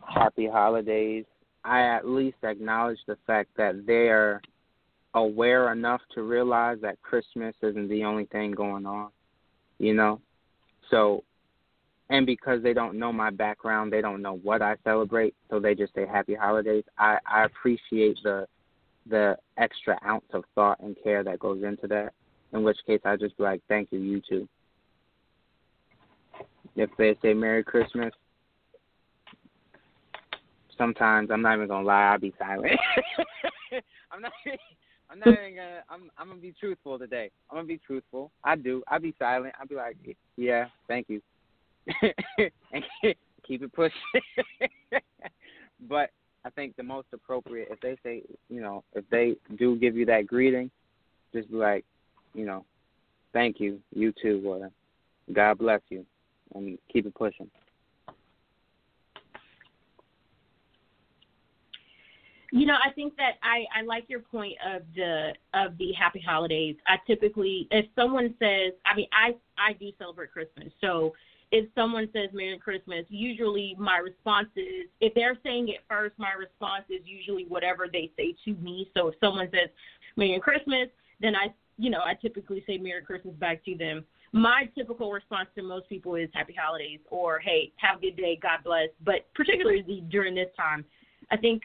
[SPEAKER 5] happy holidays, I at least acknowledge the fact that they're aware enough to realize that Christmas isn't the only thing going on, you know? So, and because they don't know my background, they don't know what I celebrate, so they just say happy holidays. I I appreciate the the extra ounce of thought and care that goes into that. In which case, I just be like, thank you, you too. If they say Merry Christmas, sometimes I'm not even gonna lie, I'll be silent. I'm not. I'm not even gonna. I'm. I'm gonna be truthful today. I'm gonna be truthful. I do. I'll be silent. I'll be like, yeah, thank you, and keep it pushing. but I think the most appropriate, if they say, you know, if they do give you that greeting, just be like, you know, thank you, you too, or God bless you, and keep it pushing.
[SPEAKER 3] You know, I think that I I like your point of the of the happy holidays. I typically, if someone says, I mean, I I do celebrate Christmas, so if someone says Merry Christmas, usually my response is if they're saying it first, my response is usually whatever they say to me. So if someone says Merry Christmas, then I you know I typically say Merry Christmas back to them. My typical response to most people is Happy Holidays or Hey, have a good day, God bless. But particularly during this time, I think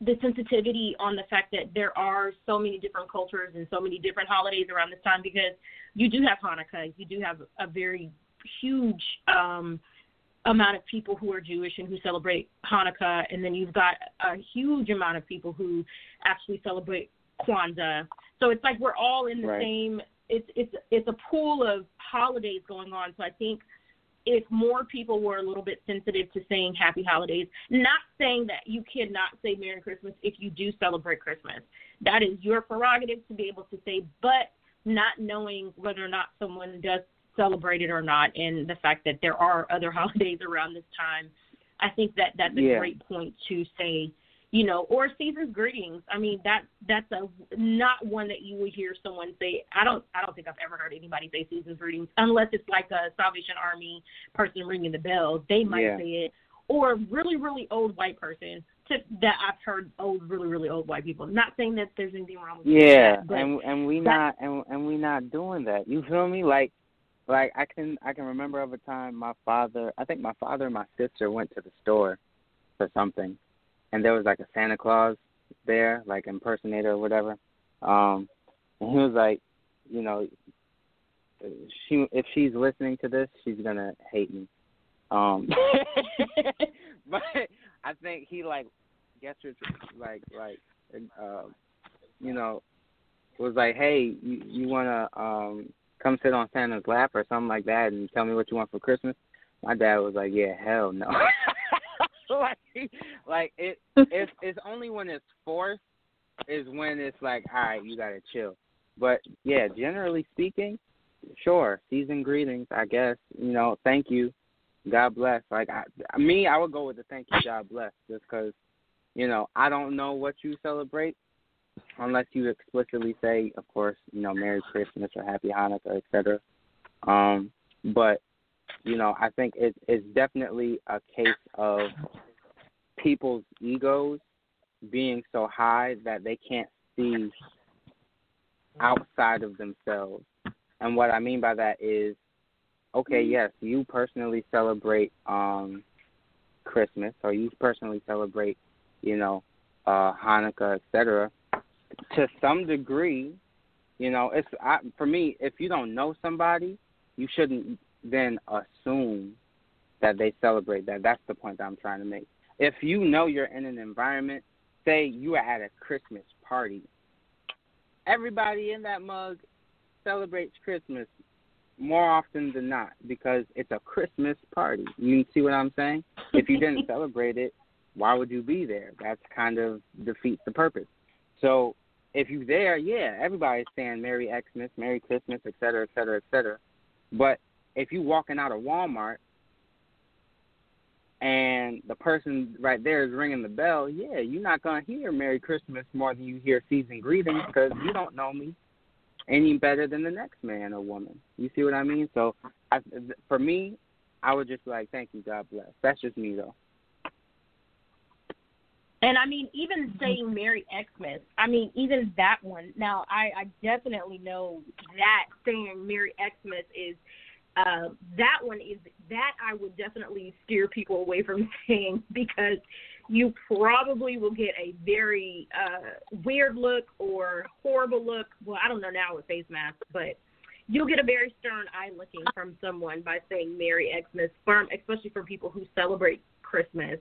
[SPEAKER 3] the sensitivity on the fact that there are so many different cultures and so many different holidays around this time because you do have Hanukkah, you do have a very huge um, amount of people who are Jewish and who celebrate Hanukkah, and then you've got a huge amount of people who actually celebrate Kwanzaa. So it's like we're all in the
[SPEAKER 5] right.
[SPEAKER 3] same. It's it's it's a pool of holidays going on. So I think if more people were a little bit sensitive to saying happy holidays, not saying that you cannot say Merry Christmas if you do celebrate Christmas. That is your prerogative to be able to say, but not knowing whether or not someone does celebrate it or not, and the fact that there are other holidays around this time, I think that that's a
[SPEAKER 5] Yeah.
[SPEAKER 3] great point to say you know, or season's greetings. I mean, that that's a not one that you would hear someone say. I don't I don't think I've ever heard anybody say season's greetings unless it's like a Salvation Army person ringing the bell. They might
[SPEAKER 5] Yeah.
[SPEAKER 3] say it, or a really really old white person to, that I've heard old really really old white people. Not saying that there's anything wrong with
[SPEAKER 5] Yeah,
[SPEAKER 3] that,
[SPEAKER 5] and and we not and and we not doing that. You feel me? Like like I can I can remember of a time my father I think my father and my sister went to the store for something and there was like a Santa Claus there, like impersonator or whatever. Um and he was like, you know, she if she's listening to this, she's gonna hate me. Um but I think he like gestured like like uh you know was like, Hey, you you wanna um come sit on Santa's lap or something like that and tell me what you want for Christmas? My dad was like, Yeah, hell no like like it it's it's only when it's forced is when it's like, All right, you gotta chill. But yeah, generally speaking, sure, season greetings, I guess. You know, thank you. God bless. Like I, me, I would go with the thank you, God bless, just because, you know, I don't know what you celebrate, unless you explicitly say, of course, you know, Merry Christmas or Happy Hanukkah, etc. Um, but you know, I think it, it's definitely a case of people's egos being so high that they can't see outside of themselves. And what I mean by that is, okay, yes, you personally celebrate um Christmas or you personally celebrate, you know, uh Hanukkah, etc. To some degree, you know, it's I, for me. If you don't know somebody, you shouldn't then assume that they celebrate that. That's the point that I'm trying to make. If you know you're in an environment, say you are at a Christmas party, everybody in that mug celebrates Christmas more often than not because it's a Christmas party. You see what I'm saying? If you didn't celebrate it, why would you be there? That's kind of defeats the purpose. So if you're there, yeah, everybody's saying Merry Xmas, Merry Christmas, et cetera, et cetera, et cetera. But if you walking out of Walmart and the person right there is ringing the bell, yeah, you're not gonna hear Merry Christmas more than you hear season greetings because you don't know me any better than the next man or woman. You see what I mean? So, I, for me, I would just be like, thank you, God bless. That's just me though.
[SPEAKER 3] And I mean, even saying Merry Xmas, I mean, even that one. Now, I, I definitely know that saying Merry Xmas is uh, that one is that I would definitely steer people away from saying because you probably will get a very uh, weird look or horrible look. Well, I don't know now with face masks, but you'll get a very stern eye looking from someone by saying Merry Xmas, from, especially for people who celebrate Christmas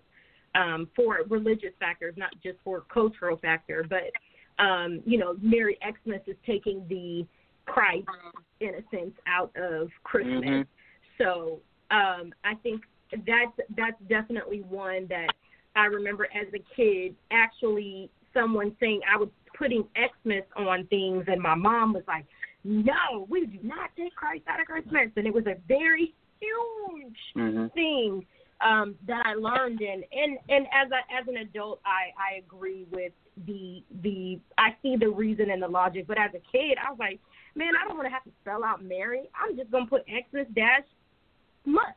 [SPEAKER 3] um, for religious factors, not just for cultural factor. But um, you know, Merry Xmas is taking the Christ in a sense out of Christmas.
[SPEAKER 5] Mhm.
[SPEAKER 3] So um, I think that's that's definitely one that I remember as a kid actually someone saying I was putting Xmas on things and my mom was like, No, we do not take Christ out of Christmas and it was a very huge
[SPEAKER 5] Mhm.
[SPEAKER 3] thing um that I learned and and and as a as an adult I I agree with the the I see the reason and the logic but as a kid I was like man I don't want to have to spell out Mary I'm just gonna put Xmas dash month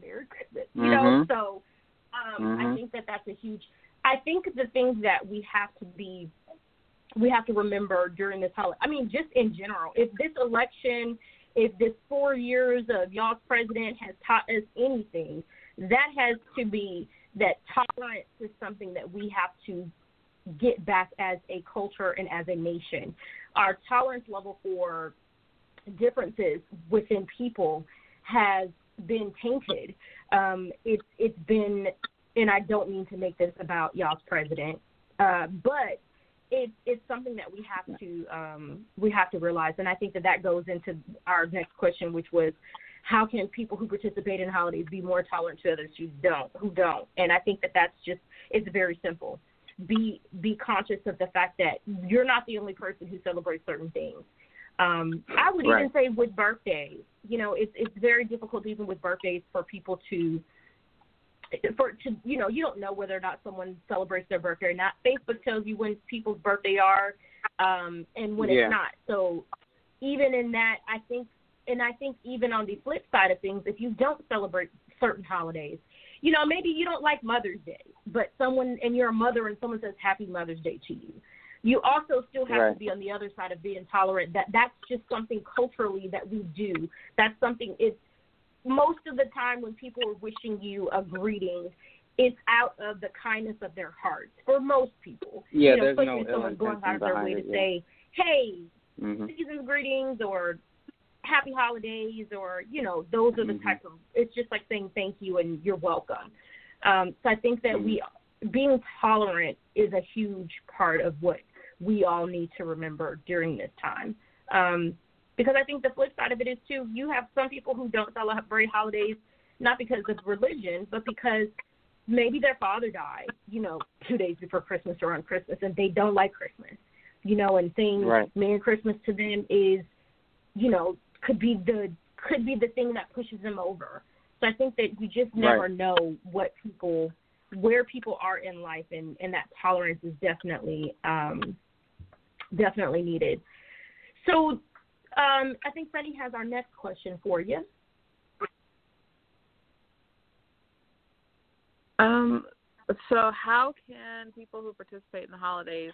[SPEAKER 3] Merry Christmas you know
[SPEAKER 5] Mhm.
[SPEAKER 3] so um I
[SPEAKER 5] Mhm.
[SPEAKER 3] think that that's a huge I think the things that we have to be we have to remember during this holiday I mean just in general if this election if this four years of y'all's president has taught us anything that has to be that tolerance is something that we have to get back as a culture and as a nation. Our tolerance level for differences within people has been tainted. Um, it's it's been, and I don't mean to make this about y'all's president, uh, but it's it's something that we have to um, we have to realize, and I think that that goes into our next question, which was how can people who participate in holidays be more tolerant to others who don't who don't? And i think that that's just it's very simple be be conscious of the fact that you're not the only person who celebrates certain things. Um i would even say with birthdays you know it's it's very difficult even with birthdays for people to for to you know you don't know whether or not someone celebrates their birthday or not. Facebook tells you when people's birthday are um and when
[SPEAKER 5] Yeah.
[SPEAKER 3] it's not. So even in that i think and I think even on the flip side of things, if you don't celebrate certain holidays, you know, maybe you don't like Mother's Day, but someone and you're a mother and someone says Happy Mother's Day to you. You also still have
[SPEAKER 5] Right.
[SPEAKER 3] to be on the other side of being tolerant. That that's just something culturally that we do. That's something it's most of the time when people are wishing you a greeting, it's out of the kindness of their hearts. For most people,
[SPEAKER 5] Yeah,
[SPEAKER 3] you know,
[SPEAKER 5] there's no
[SPEAKER 3] someone's going out of their way
[SPEAKER 5] behind
[SPEAKER 3] to
[SPEAKER 5] it, yeah.
[SPEAKER 3] say, "Hey,
[SPEAKER 5] Mhm.
[SPEAKER 3] season's greetings or happy holidays or you know those are the
[SPEAKER 5] Mhm.
[SPEAKER 3] type of it's just like saying thank you and you're welcome um so i think that we
[SPEAKER 5] Mm-hmm.
[SPEAKER 3] being tolerant is a huge part of what we all need to remember during this time um because i think the flip side of it is too you have some people who don't celebrate holidays not because of religion but because maybe their father died you know two days before christmas or on christmas and they don't like christmas you know and saying
[SPEAKER 5] Right.
[SPEAKER 3] merry christmas to them is you know could be the could be the thing that pushes them over. So I think that you just never
[SPEAKER 5] Right.
[SPEAKER 3] know what people where people are in life and and that tolerance is definitely um definitely needed. So um I think Freddie has our next question for you.
[SPEAKER 4] Um. So, how can people who participate in the holidays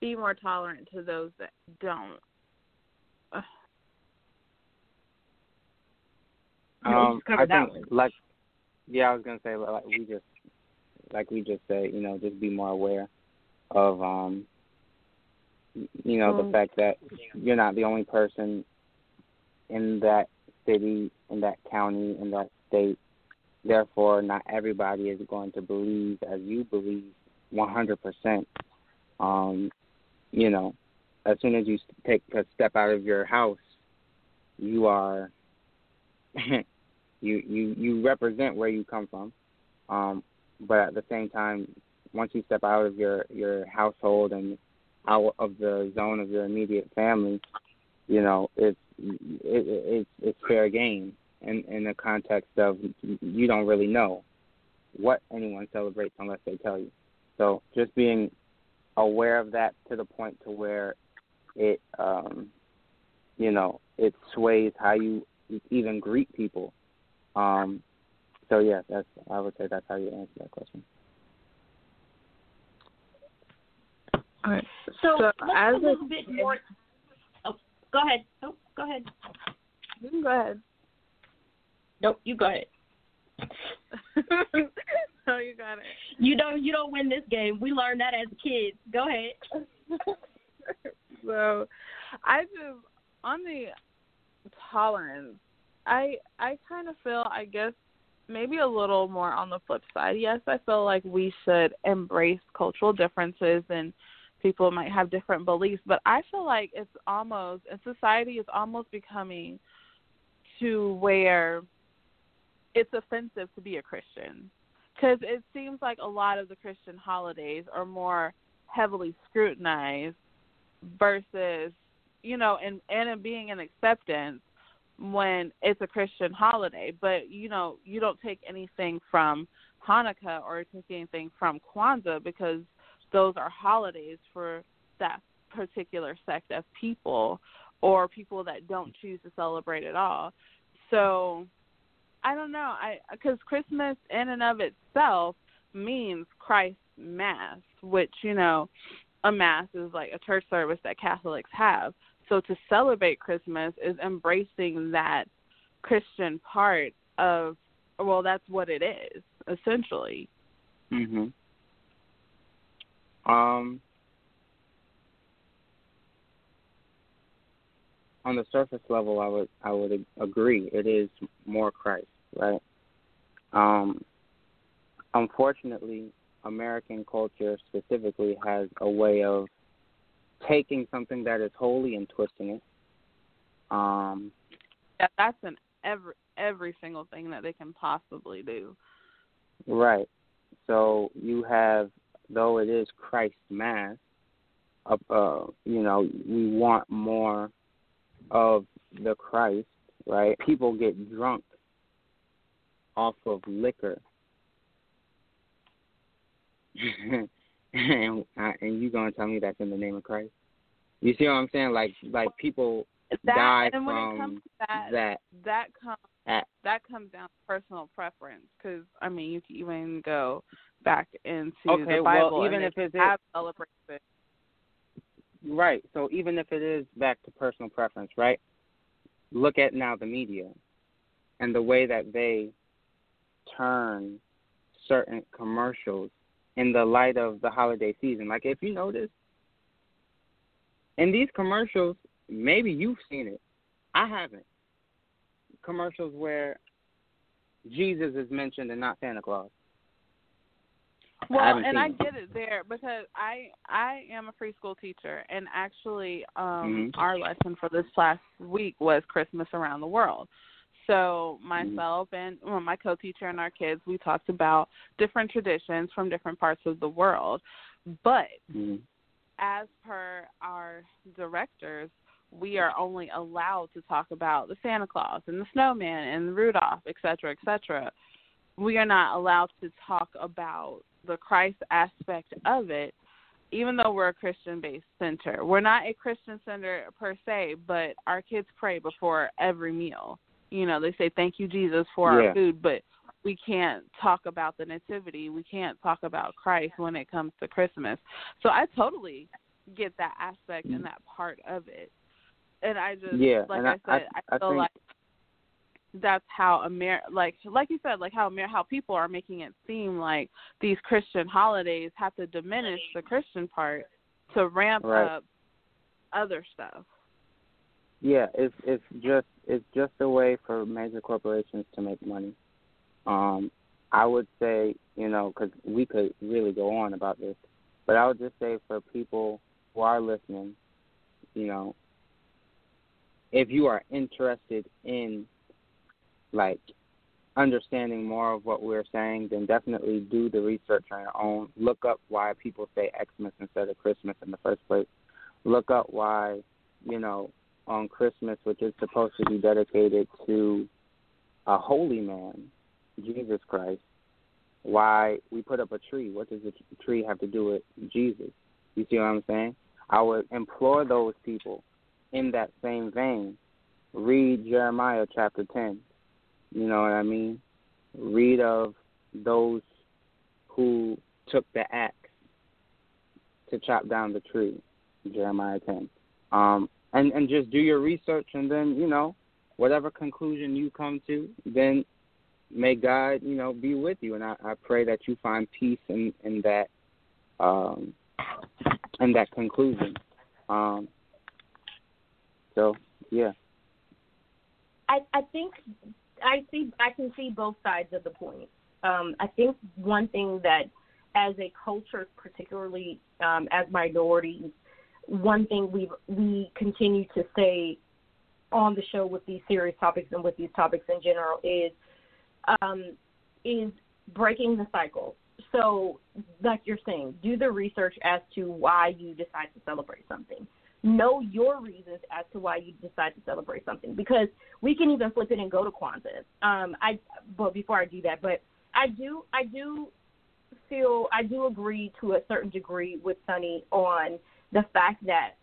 [SPEAKER 4] be more tolerant to those that don't?
[SPEAKER 5] Um, I think like yeah, I was gonna say like we just like we just said, you know, just be more aware of um you know the fact that you're not the only person in that city, in that county, in that state. Therefore, not everybody is going to believe as you believe 100%. Um, you know, as soon as you take a step out of your house, you are you you you represent where you come from. Um, but at the same time, once you step out of your your household and out of the zone of your immediate family, you know it's it, it's it's fair game in in the context of you don't really know what anyone celebrates unless they tell you. So just being aware of that to the point to where it um you know it sways how you even greet people um so yeah that's i would say that's how you answer that question
[SPEAKER 4] all right
[SPEAKER 3] So,
[SPEAKER 4] So
[SPEAKER 3] let's
[SPEAKER 4] as
[SPEAKER 3] a little bit more. Oh, go ahead. Oh, go ahead.
[SPEAKER 4] you can go ahead
[SPEAKER 3] Nope, you go ahead.
[SPEAKER 4] no you got it
[SPEAKER 3] You don't you don't win this game. We learned that as kids. Go ahead.
[SPEAKER 4] so I just on the tolerance, I I kind of feel I guess maybe a little more on the flip side. Yes, I feel like we should embrace cultural differences and people might have different beliefs, but I feel like it's almost and society is almost becoming to where it's offensive to be a Christian because it seems like a lot of the Christian holidays are more heavily scrutinized versus you know and and being an acceptance when it's a Christian holiday but you know you don't take anything from Hanukkah or take anything from Kwanzaa because those are holidays for that particular sect of people or people that don't choose to celebrate at all so I don't know. I because Christmas in and of itself means Christ Mass, which you know, a mass is like a church service that Catholics have. So to celebrate Christmas is embracing that Christian part of well, that's what it is essentially.
[SPEAKER 5] Mhm. Um on the surface level I would I would agree it is more Christ, right? Um unfortunately American culture specifically has a way of taking something that is holy and twisting it. Um
[SPEAKER 4] Yeah, that's an every every single thing that they can possibly do.
[SPEAKER 5] Right. So you have, though it is Christ Mass, uh, uh, you know, we want more of the Christ, right? People get drunk off of liquor. and uh, and you gonna tell me that's in the name of Christ? You see what I'm saying? Like like people
[SPEAKER 4] That
[SPEAKER 5] die
[SPEAKER 4] and when
[SPEAKER 5] from
[SPEAKER 4] it comes to that,
[SPEAKER 5] that
[SPEAKER 4] that comes
[SPEAKER 5] at
[SPEAKER 4] that comes down to personal preference because I mean you can even go back into
[SPEAKER 5] Okay,
[SPEAKER 4] the
[SPEAKER 5] well,
[SPEAKER 4] Bible
[SPEAKER 5] even
[SPEAKER 4] and
[SPEAKER 5] if it's-
[SPEAKER 4] have celebrated.
[SPEAKER 5] Right. So even if it is back to personal preference, right? Look at now the media and the way that they turn certain commercials in the light of the holiday season. Like if you notice in these commercials, maybe you've seen it. I haven't. Commercials where Jesus is mentioned and not Santa Claus.
[SPEAKER 4] Well,
[SPEAKER 5] haven't
[SPEAKER 4] and I get it there because I I am a preschool teacher, and actually, um,
[SPEAKER 5] Mhm.
[SPEAKER 4] our lesson for this last week was Christmas around the world. So
[SPEAKER 5] Mm-hmm.
[SPEAKER 4] myself and well, my co-teacher and our kids, we talked about different traditions from different parts of the world. But
[SPEAKER 5] Mhm.
[SPEAKER 4] as per our directors, we are only allowed to talk about the Santa Claus and the snowman and Rudolph, et cetera, et cetera. We are not allowed to talk about the Christ aspect of it, even though we're a Christian based center. We're not a Christian center per se, but our kids pray before every meal. You know, they say thank you Jesus for
[SPEAKER 5] Yeah.
[SPEAKER 4] our food, but we can't talk about the nativity, we can't talk about Christ when it comes to Christmas. So I totally get that aspect and mm-hmm. that part of it. And I just
[SPEAKER 5] Yeah,
[SPEAKER 4] like I
[SPEAKER 5] I-
[SPEAKER 4] said,
[SPEAKER 5] I-
[SPEAKER 4] I,
[SPEAKER 5] I
[SPEAKER 4] feel
[SPEAKER 5] think-
[SPEAKER 4] like that's how Amer like like you said, like how Amer how people are making it seem like these Christian holidays have to diminish the Christian part to ramp
[SPEAKER 5] Right.
[SPEAKER 4] up other stuff.
[SPEAKER 5] Yeah, it's it's just it's just a way for major corporations to make money. Um, I would say, you know, because we could really go on about this, but I would just say for people who are listening, you know, if you are interested in like understanding more of what we're saying, then definitely do the research on your own. Look up why people say Xmas instead of Christmas in the first place. Look up why, you know, on Christmas, which is supposed to be dedicated to a holy man, Jesus Christ, why we put up a tree. What does the tree have to do with Jesus? You see what I'm saying? I would implore those people in that same vein, read Jeremiah chapter 10. You know what I mean? Read of those who took the axe to chop down the tree, Jeremiah 10. Um, and and just do your research, and then you know whatever conclusion you come to, then may God you know be with you, and I, I pray that you find peace in in that um, in that conclusion. Um, so yeah,
[SPEAKER 3] I, I think I see I can see both sides of the point. Um, I think one thing that as a culture, particularly um, as minorities, one thing we we continue to say on the show with these serious topics and with these topics in general is um, is breaking the cycle. So, like you're saying, do the research as to why you decide to celebrate something. Know your reasons as to why you decide to celebrate something, because we can even flip it and go to Kwanzaa. Um, I, but before I do that, but I do, I do feel, I do agree to a certain degree with Sunny on the fact that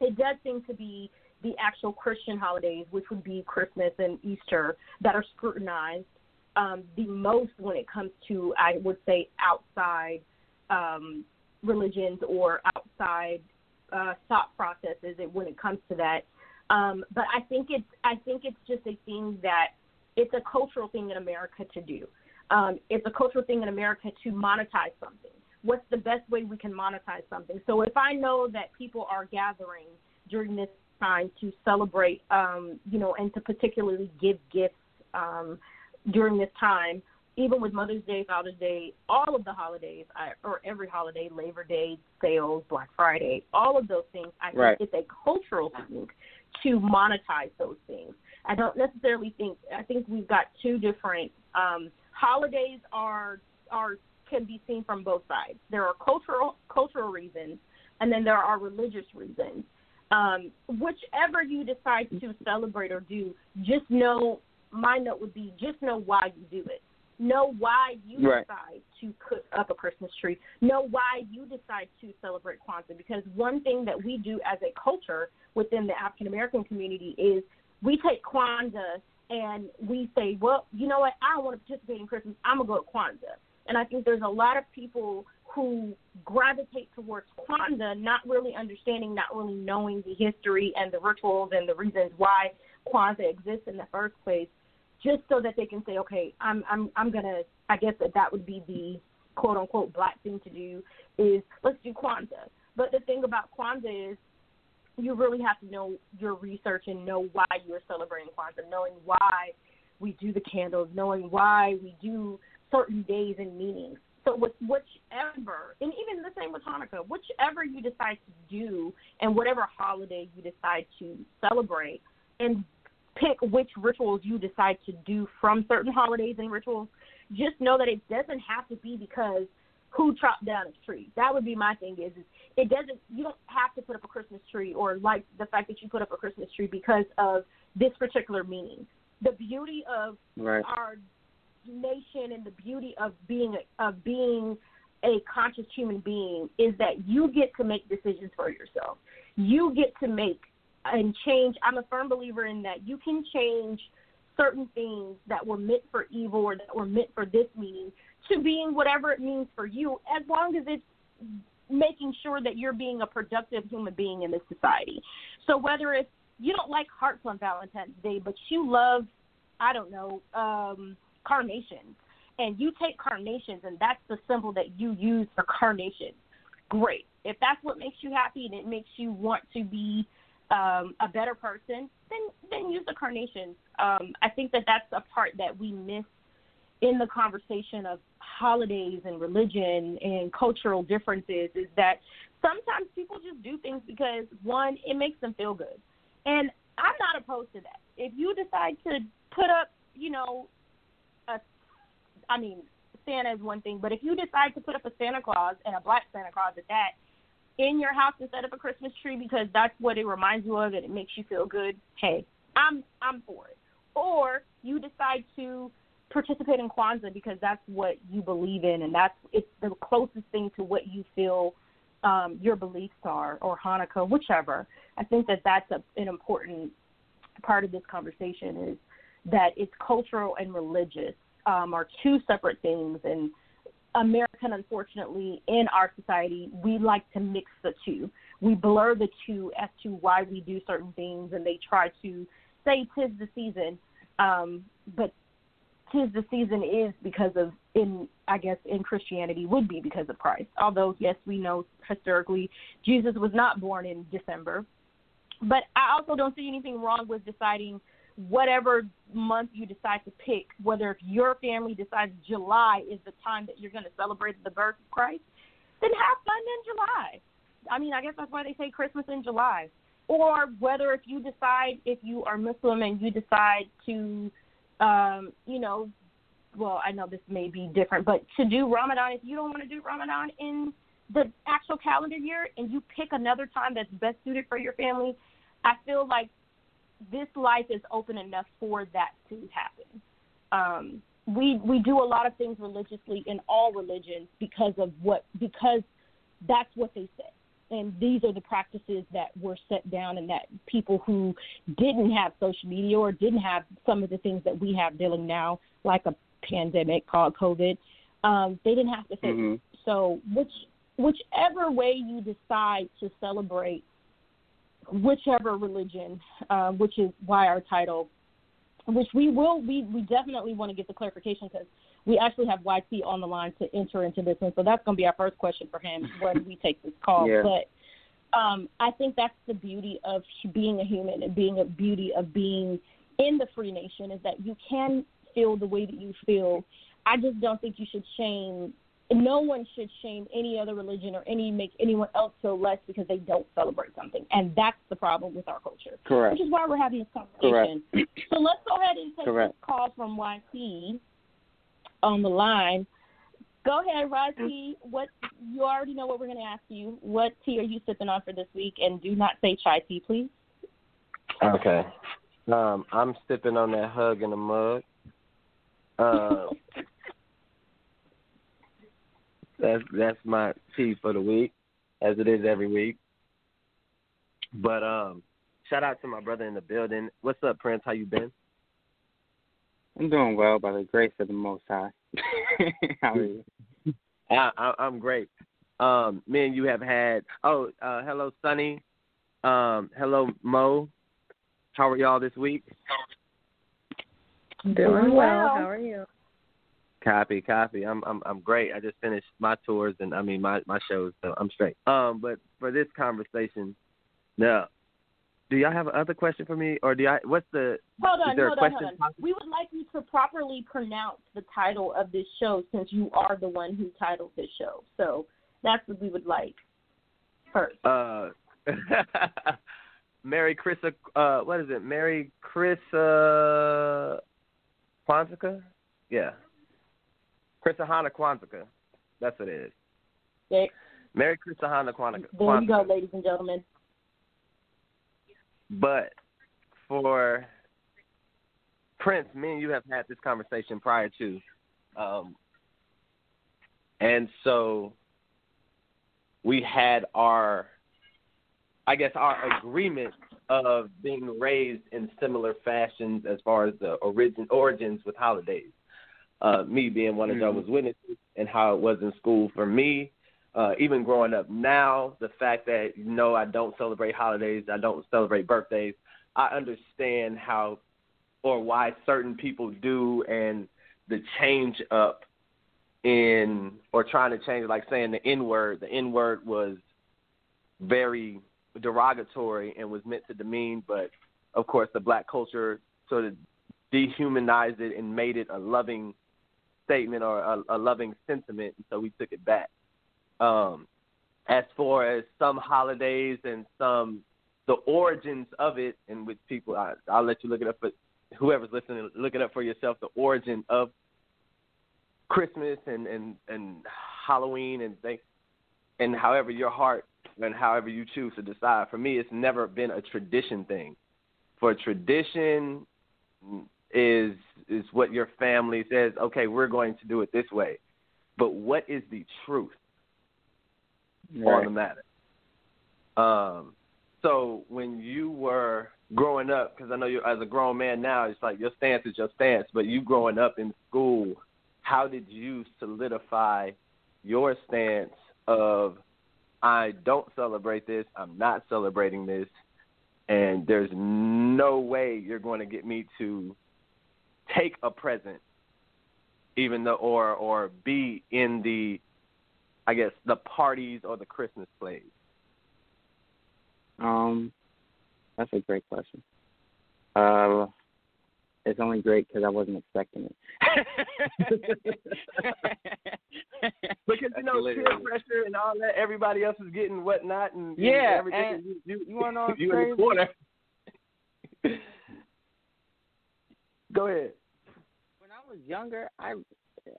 [SPEAKER 3] it does seem to be the actual Christian holidays, which would be Christmas and Easter, that are scrutinized um, the most when it comes to, I would say, outside um, religions or outside uh, thought processes when it comes to that. Um, but I think it's I think it's just a thing that it's a cultural thing in America to do. Um, it's a cultural thing in America to monetize something. What's the best way we can monetize something? So if I know that people are gathering during this time to celebrate, um, you know, and to particularly give gifts um, during this time, even with Mother's Day, Father's Day, all of the holidays, I, or every holiday, Labor Day, sales, Black Friday, all of those things, I think it's a cultural thing to monetize those things. I don't necessarily think. I think we've got two different um, holidays are are can be seen from both sides. There are cultural cultural reasons, and then there are religious reasons. Um, whichever you decide to celebrate or do, just know. My note would be just know why you do it. Know why you
[SPEAKER 5] Right.
[SPEAKER 3] decide to put up a Christmas tree. Know why you decide to celebrate Kwanzaa. Because one thing that we do as a culture within the African American community is we take Kwanzaa and we say, well, you know what? I don't want to participate in Christmas. I'm gonna go to Kwanzaa. And I think there's a lot of people who gravitate towards Kwanzaa, not really understanding, not really knowing the history and the rituals and the reasons why Kwanzaa exists in the first place, just so that they can say, okay, I'm I'm I'm gonna. I guess that that would be the quote unquote black thing to do is let's do Kwanzaa. But the thing about Kwanzaa is you really have to know your research and know why you're celebrating Kwanzaa, knowing why we do the candles, knowing why we do certain days and meanings. So with whichever, and even the same with Hanukkah, whichever you decide to do, and whatever holiday you decide to celebrate, and pick which rituals you decide to do from certain holidays and rituals. Just know that it doesn't have to be because who chopped down a tree. That would be my thing. Is, is it doesn't. You don't have to put up a Christmas tree or like the fact that you put up a Christmas tree because of this particular meaning. The beauty of
[SPEAKER 5] right.
[SPEAKER 3] our nation and the beauty of being of being a conscious human being is that you get to make decisions for yourself. You get to make and change. I'm a firm believer in that you can change certain things that were meant for evil or that were meant for this meaning to being whatever it means for you, as long as it's making sure that you're being a productive human being in this society. So whether it's you don't like hearts on Valentine's Day, but you love, I don't know, um, carnations, and you take carnations, and that's the symbol that you use for carnations. Great. If that's what makes you happy and it makes you want to be um, a better person, then then use the carnations. Um, I think that that's a part that we miss in the conversation of holidays and religion and cultural differences is that sometimes people just do things because one, it makes them feel good. And I'm not opposed to that. If you decide to put up, you know, I mean, Santa is one thing, but if you decide to put up a Santa Claus and a black Santa Claus at that in your house instead of a Christmas tree because that's what it reminds you of and it makes you feel good, hey, I'm I'm for it. Or you decide to participate in Kwanzaa because that's what you believe in and that's it's the closest thing to what you feel um, your beliefs are, or Hanukkah, whichever. I think that that's a, an important part of this conversation is that it's cultural and religious um, are two separate things, and American, unfortunately, in our society, we like to mix the two. We blur the two as to why we do certain things, and they try to say tis the season, um, but tis the season is because of in I guess in Christianity would be because of Christ. Although yes, we know historically Jesus was not born in December. But I also don't see anything wrong with deciding whatever month you decide to pick, whether if your family decides July is the time that you're going to celebrate the birth of Christ, then have fun in July. I mean, I guess that's why they say Christmas in July. Or whether if you decide if you are Muslim and you decide to um, you know, well, I know this may be different, but to do Ramadan, if you don't want to do Ramadan in the actual calendar year and you pick another time that's best suited for your family, I feel like this life is open enough for that to happen. Um, we we do a lot of things religiously in all religions because of what because that's what they say and these are the practices that were set down and that people who didn't have social media or didn't have some of the things that we have dealing now, like a pandemic called COVID, um, they didn't have to face.
[SPEAKER 5] Mm-hmm.
[SPEAKER 3] So, which whichever way you decide to celebrate, whichever religion, uh, which is why our title, which we will, we we definitely want to get the clarification because we actually have YT on the line to enter into this, and so that's going to be our first question for him when we take this call.
[SPEAKER 5] Yeah.
[SPEAKER 3] But um, I think that's the beauty of being a human and being a beauty of being in the free nation is that you can feel the way that you feel. I just don't think you should shame. No one should shame any other religion or any make anyone else feel less because they don't celebrate something, and that's the problem with our culture.
[SPEAKER 5] Correct.
[SPEAKER 3] Which is why we're having this conversation.
[SPEAKER 5] Correct.
[SPEAKER 3] So let's go ahead and take
[SPEAKER 5] Correct.
[SPEAKER 3] this call from YT on the line. Go ahead, Rosie. What you already know what we're going to ask you. What tea are you sipping on for this week? And do not say chai tea, please.
[SPEAKER 7] Okay. Um, I'm sipping on that hug in a mug. Uh, that's that's my tea for the week, as it is every week. But um, shout out to my brother in the building. What's up, Prince? How you been?
[SPEAKER 5] I'm doing well by the grace of the Most High. How are you?
[SPEAKER 7] I, I, I'm great. Um, me and you have had. Oh, uh, hello, Sunny. Um, hello, Mo. How are y'all this week?
[SPEAKER 4] I'm doing well.
[SPEAKER 3] Well.
[SPEAKER 4] How are you?
[SPEAKER 7] Copy, copy. I'm I'm I'm great. I just finished my tours and I mean my my shows, so I'm straight. Um, but for this conversation, now, do y'all have another question for me, or do I? What's the?
[SPEAKER 3] Hold on, hold
[SPEAKER 7] a
[SPEAKER 3] on,
[SPEAKER 7] question?
[SPEAKER 3] hold on. We would like you to properly pronounce the title of this show since you are the one who titled this show. So that's what we would like first.
[SPEAKER 7] Uh, Mary Chris. Uh, what is it? Mary Chris. Uh, Kwanzaa? Yeah. Chrisahana Kwanzaa. That's what it is.
[SPEAKER 3] Okay.
[SPEAKER 7] Merry Chrisahana Kwanzaa.
[SPEAKER 3] There you go, ladies and gentlemen.
[SPEAKER 7] But for Prince, me and you have had this conversation prior to. Um, and so we had our, I guess, our agreement of being raised in similar fashions as far as the origin origins with holidays. Uh, me being one of
[SPEAKER 5] Mhm.
[SPEAKER 7] Jehovah's Witnesses and how it was in school for me. Uh, even growing up now, the fact that you no, I don't celebrate holidays, I don't celebrate birthdays. I understand how or why certain people do, and the change up in or trying to change, like saying the N word. The N word was very derogatory and was meant to demean, but of course the black culture sort of dehumanized it and made it a loving statement or a, a loving sentiment, and so we took it back. Um, as far as some holidays and some the origins of it, and which people I, I'll let you look it up, but whoever's listening, look it up for yourself. The origin of Christmas and and and Halloween and things, and however your heart and however you choose to decide. For me, it's never been a tradition thing. For tradition is is what your family says. Okay, we're going to do it this way. But what is the truth on the matter? Um, so when you were growing up, because I know you as a grown man now, it's like your stance is your stance. But you growing up in school, how did you solidify your stance of I don't celebrate this, I'm not celebrating this, and there's no way you're going to get me to take a present, even though or or be in the, I guess the parties or the Christmas plays.
[SPEAKER 5] Um, that's a great question. Uh, it's only great because I wasn't expecting it.
[SPEAKER 7] Because you know peer pressure and all that, everybody else is getting whatnot and and
[SPEAKER 5] Yeah,
[SPEAKER 7] everything.
[SPEAKER 5] and
[SPEAKER 7] you, you,
[SPEAKER 5] you wanna know
[SPEAKER 7] you in the corner. Go ahead.
[SPEAKER 5] when I was younger, I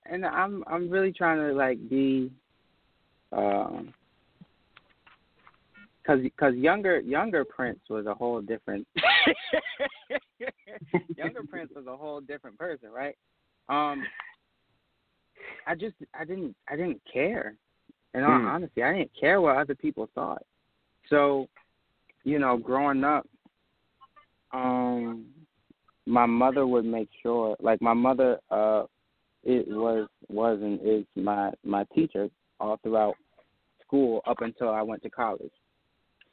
[SPEAKER 5] and I'm I'm really trying to like be, um, cause cause younger younger Prince was a whole different. younger Prince was a whole different person, right? Um, I just I didn't I didn't care. In all
[SPEAKER 7] Hmm.
[SPEAKER 5] honesty, I didn't care what other people thought. So, you know, growing up, um, my mother would make sure like my mother uh it was was and is my my teacher all throughout school up until I went to college.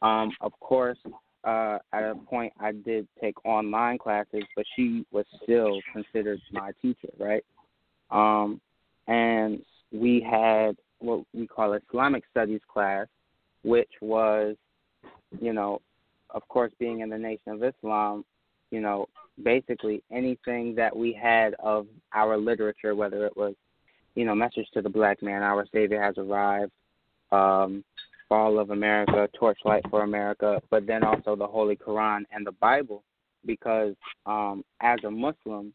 [SPEAKER 5] Um of course uh at a point I did take online classes but she was still considered my teacher, right? Um and we had what we call Islamic studies class which was you know of course being in the nation of Islam you know, basically anything that we had of our literature, whether it was, you know, Message to the Black Man, Our Savior Has Arrived, um, Fall of America, Torchlight for America, but then also the Holy Quran and the Bible, because um, as a Muslim,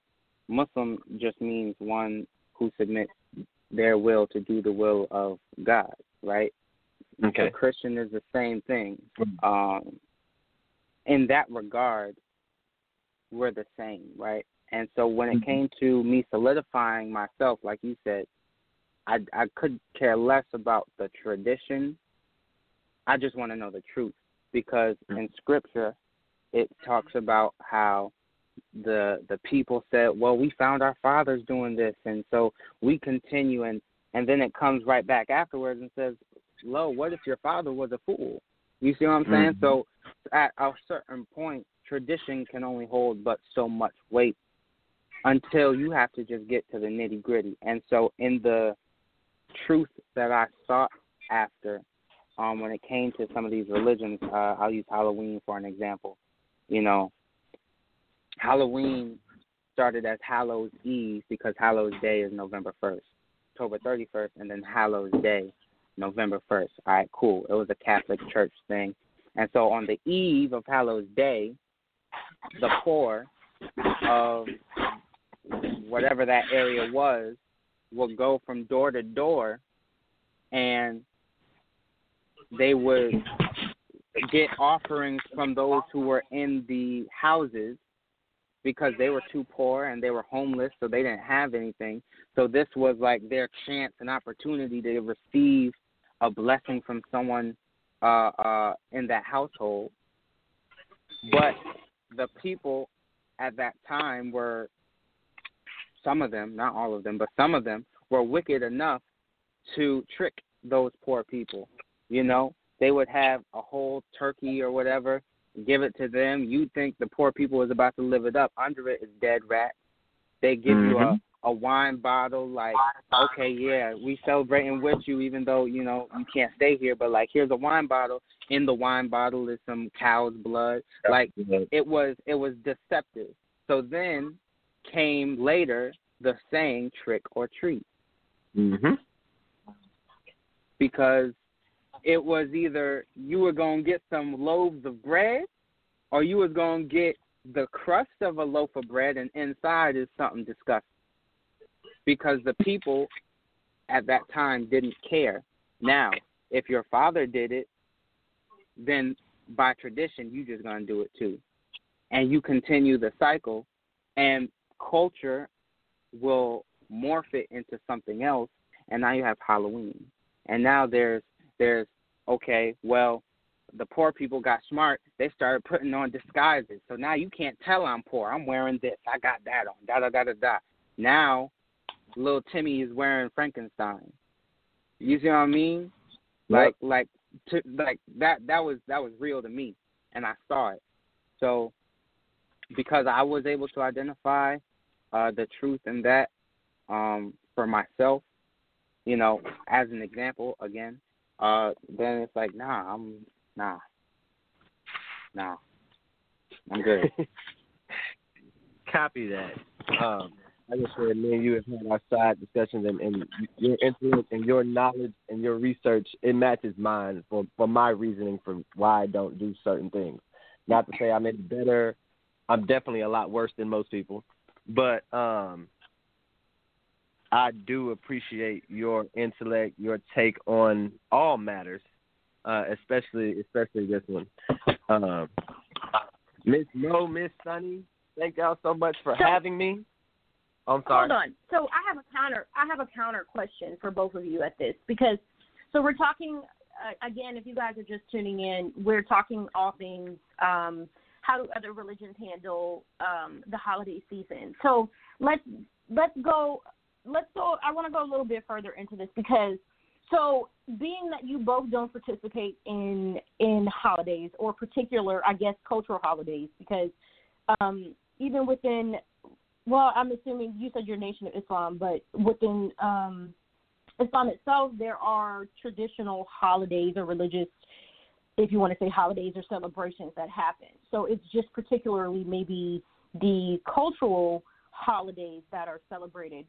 [SPEAKER 5] Muslim just means one who submits their will to do the will of God, right?
[SPEAKER 7] Okay.
[SPEAKER 5] A Christian is the same thing. Um, in that regard, we're the same, right? And so when it came to me solidifying myself, like you said, I I could care less about the tradition. I just want to know the truth because in scripture it talks about how the the people said, "Well, we found our fathers doing this, and so we continue." And and then it comes right back afterwards and says, "Lo, what if your father was a fool?" You see what I'm saying?
[SPEAKER 7] Mhm.
[SPEAKER 5] So at a certain point, tradition can only hold but so much weight until you have to just get to the nitty gritty. And so in the truth that I sought after, um, when it came to some of these religions, uh, I'll use Halloween for an example. You know, Halloween started as Hallows Eve because Hallows Day is November 1st, October 31st, and then Hallows Day, November 1st. All right, cool. It was a Catholic church thing. And so on the eve of Hallows Day, the poor of whatever that area was would go from door to door and they would get offerings from those who were in the houses because they were too poor and they were homeless so they didn't have anything. So this was like their chance and opportunity to receive a blessing from someone uh uh in that household. But the people at that time were some of them, not all of them, but some of them were wicked enough to trick those poor people. You know, they would have a whole turkey or whatever, give it to them. You'd think the poor people was about to live it up. Under it is dead rat. They give you a mm-hmm. A wine bottle like okay yeah we celebrating with you even though you know you can't stay here but like here's a wine bottle. In the wine bottle is some cow's blood. Like it was it was deceptive. So then came later the saying trick or treat.
[SPEAKER 7] Mhm.
[SPEAKER 5] because it was either you were going to get some loaves of bread or you was going to get the crust of a loaf of bread and inside is something disgusting because the people at that time didn't care. Now if your father did it then by tradition you're just going to do it too. And you continue the cycle and culture will morph it into something else and now you have halloween. And now there's there's okay well the poor people got smart. They started putting on disguises. So now you can't tell i'm poor. I'm wearing this. I got that on. Da da da da da. Now little timmy is wearing frankenstein. You see what i mean? Like like to like that that was that was real to me and i saw it. So because i was able to identify uh the truth in that um for myself you know as an example again uh then it's like nah i'm nah. Nah. I'm good.
[SPEAKER 7] Copy that. Um, I said, me and you have had our side discussions, and, and your influence and your knowledge and your research it matches mine for for my reasoning for why I don't do certain things. Not to say I'm any better. I'm definitely a lot worse than most people, but um, I do appreciate your intellect, your take on all matters, uh, especially especially this one. Um, Miss Mo, Miss Sunny, thank y'all so much for having me. I'm sorry.
[SPEAKER 3] Hold on. So I have a counter. I have a counter question for both of you at this because so we're talking uh, again. If you guys are just tuning in, we're talking all things. Um, how do other religions handle um, the holiday season? So let's let's go. Let's go. I want to go a little bit further into this because so being that you both don't participate in in holidays or particular, I guess, cultural holidays because um, even within well, I'm assuming you said you're Nation of Islam, but within um, Islam itself, there are traditional holidays or religious, if you want to say holidays or celebrations that happen. So it's just particularly maybe the cultural holidays that are celebrated.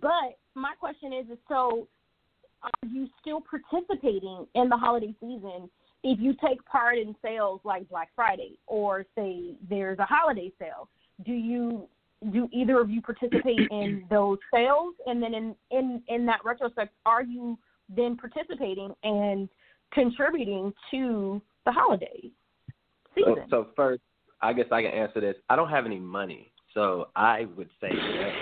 [SPEAKER 3] But my question is, is so are you still participating in the holiday season if you take part in sales like Black Friday or say there's a holiday sale? Do you do either of you participate in those sales and then in in in that retrospect are you then participating and contributing to the holiday
[SPEAKER 7] So,
[SPEAKER 3] season
[SPEAKER 7] so first, I guess I can answer this. I don't have any money, so I would say never,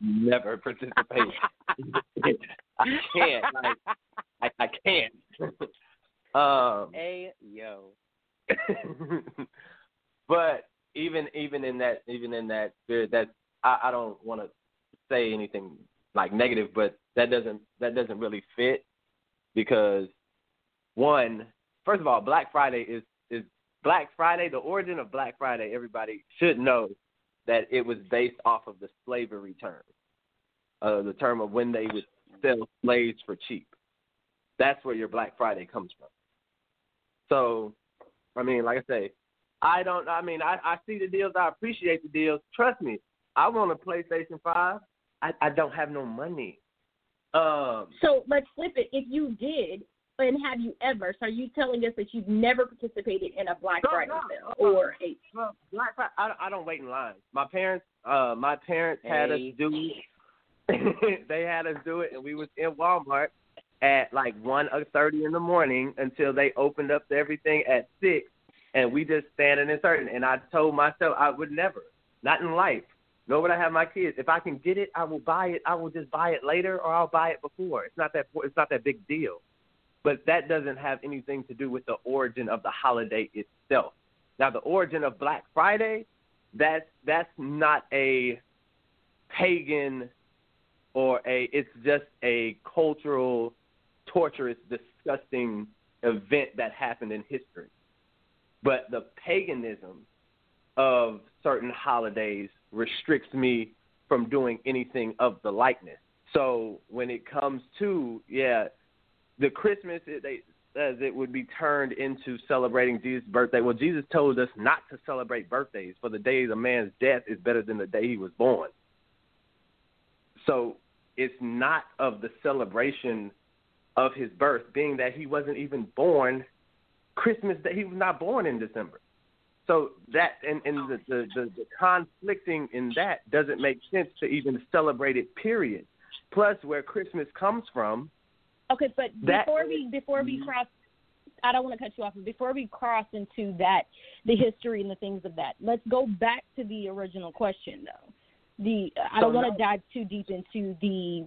[SPEAKER 7] never participate. I can't. Like, I, I can't. um,
[SPEAKER 5] hey yo
[SPEAKER 7] but even even in that even in that spirit, that I, I don't want to say anything like negative, but that doesn't that doesn't really fit because one, first of all, Black Friday is is Black Friday. The origin of Black Friday, everybody should know that it was based off of the slavery term, uh, the term of when they would sell slaves for cheap. That's where your Black Friday comes from. So, I mean, like I say, I don't. I mean, I, I see the deals. I appreciate the deals. Trust me, I want a PlayStation Five. I, I don't have no money. Um,
[SPEAKER 3] so let's flip it if you did and have you ever so are you telling us that you've never participated in a black
[SPEAKER 7] No,
[SPEAKER 3] friday sale
[SPEAKER 7] no.
[SPEAKER 3] or a
[SPEAKER 7] Black Friday, I, don't- I don't wait in line. My parents, uh, my parents had us do it. they had us do it, and we was in Walmart at like one thirty in the morning until they opened up everything at six, and we just standing and certain. And I told myself I would never, not in life, nor would I have my kids. If I can get it, I will buy it. I will just buy it later, or I'll buy it before. It's not that it's not that big deal. But that doesn't have anything to do with the origin of the holiday itself. Now, the origin of Black Friday, that's that's not a pagan or a. It's just a cultural, torturous, disgusting event that happened in history. But the paganism of certain holidays restricts me from doing anything of the likeness. So when it comes to yeah, the Christmas it, they says it would be turned into celebrating Jesus' birthday. Well, Jesus told us not to celebrate birthdays, for the day of a man's death is better than the day he was born. So it's not of the celebration of his birth, being that he wasn't even born Christmas that he was not born in December. So that and, and the, the, the, the conflicting in that doesn't make sense to even celebrate it. Period. Plus, where Christmas comes from.
[SPEAKER 3] Okay, but
[SPEAKER 7] That-
[SPEAKER 3] before we before we mhm. cross, I don't want to cut you off. But before we cross into that, the history and the things of that, let's go back to the original question though. The I don't
[SPEAKER 7] So
[SPEAKER 3] want to dive too deep into the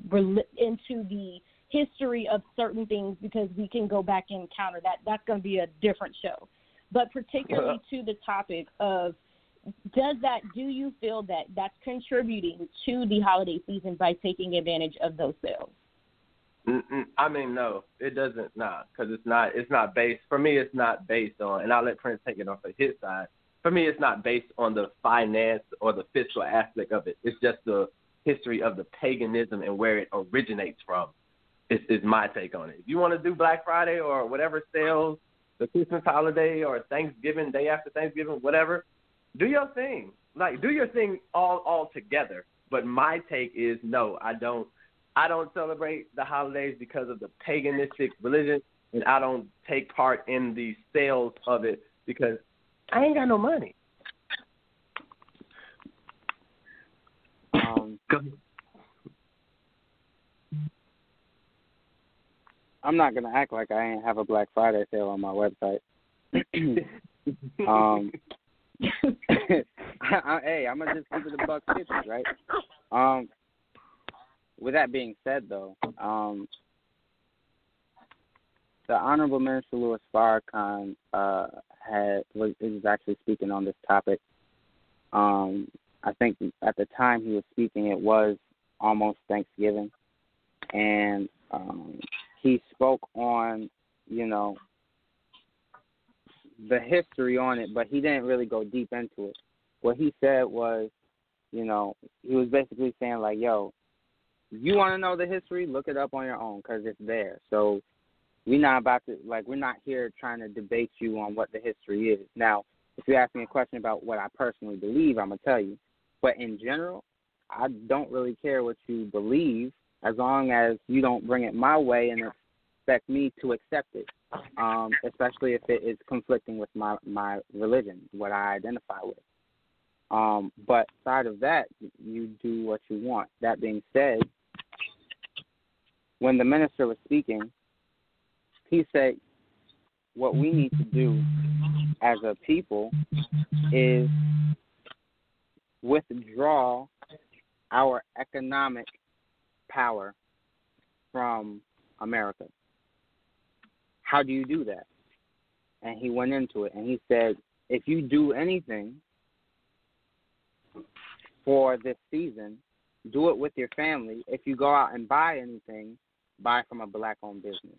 [SPEAKER 3] into the history of certain things because we can go back and counter that. That's going to be a different show. But particularly to the topic of does that do you feel that that's contributing to the holiday season by taking advantage of those sales?
[SPEAKER 7] Mm-mm, I mean, no, it doesn't. Nah, because it's not. It's not based. For me, it's not based on. And I'll let Prince take it off of his side. For me, it's not based on the finance or the fiscal aspect of it. It's just the history of the paganism and where it originates from. Is, is my take on it. If you want to do Black Friday or whatever sales, the Christmas holiday or Thanksgiving, day after Thanksgiving, whatever, do your thing. Like do your thing all all together. But my take is no, I don't. I don't celebrate the holidays because of the paganistic religion, and I don't take part in the sales of it because I ain't got no money.
[SPEAKER 5] Um,
[SPEAKER 7] Go
[SPEAKER 5] I'm not gonna act like I ain't have a Black Friday sale on my website. um, I, hey, I'm gonna just keep it a buck fifty, right? Um, with that being said, though, um, the Honorable Minister Louis Farrakhan uh, had was is actually speaking on this topic. Um, I think at the time he was speaking, it was almost Thanksgiving, and um, he spoke on, you know, the history on it, but he didn't really go deep into it. What he said was, you know, he was basically saying like, "Yo, you want to know the history? Look it up on your own because it's there." So we're not about to like we're not here trying to debate you on what the history is. Now, if you ask me a question about what I personally believe, I'm gonna tell you. But in general, I don't really care what you believe as long as you don't bring it my way and expect me to accept it. Um, especially if it is conflicting with my my religion, what I identify with. Um, but side of that, you do what you want. That being said, when the minister was speaking, he said, "What we need to do as a people is withdraw our economic power from America. How do you do that? And he went into it and he said, if you do anything for this season, do it with your family. If you go out and buy anything, buy from a black owned business.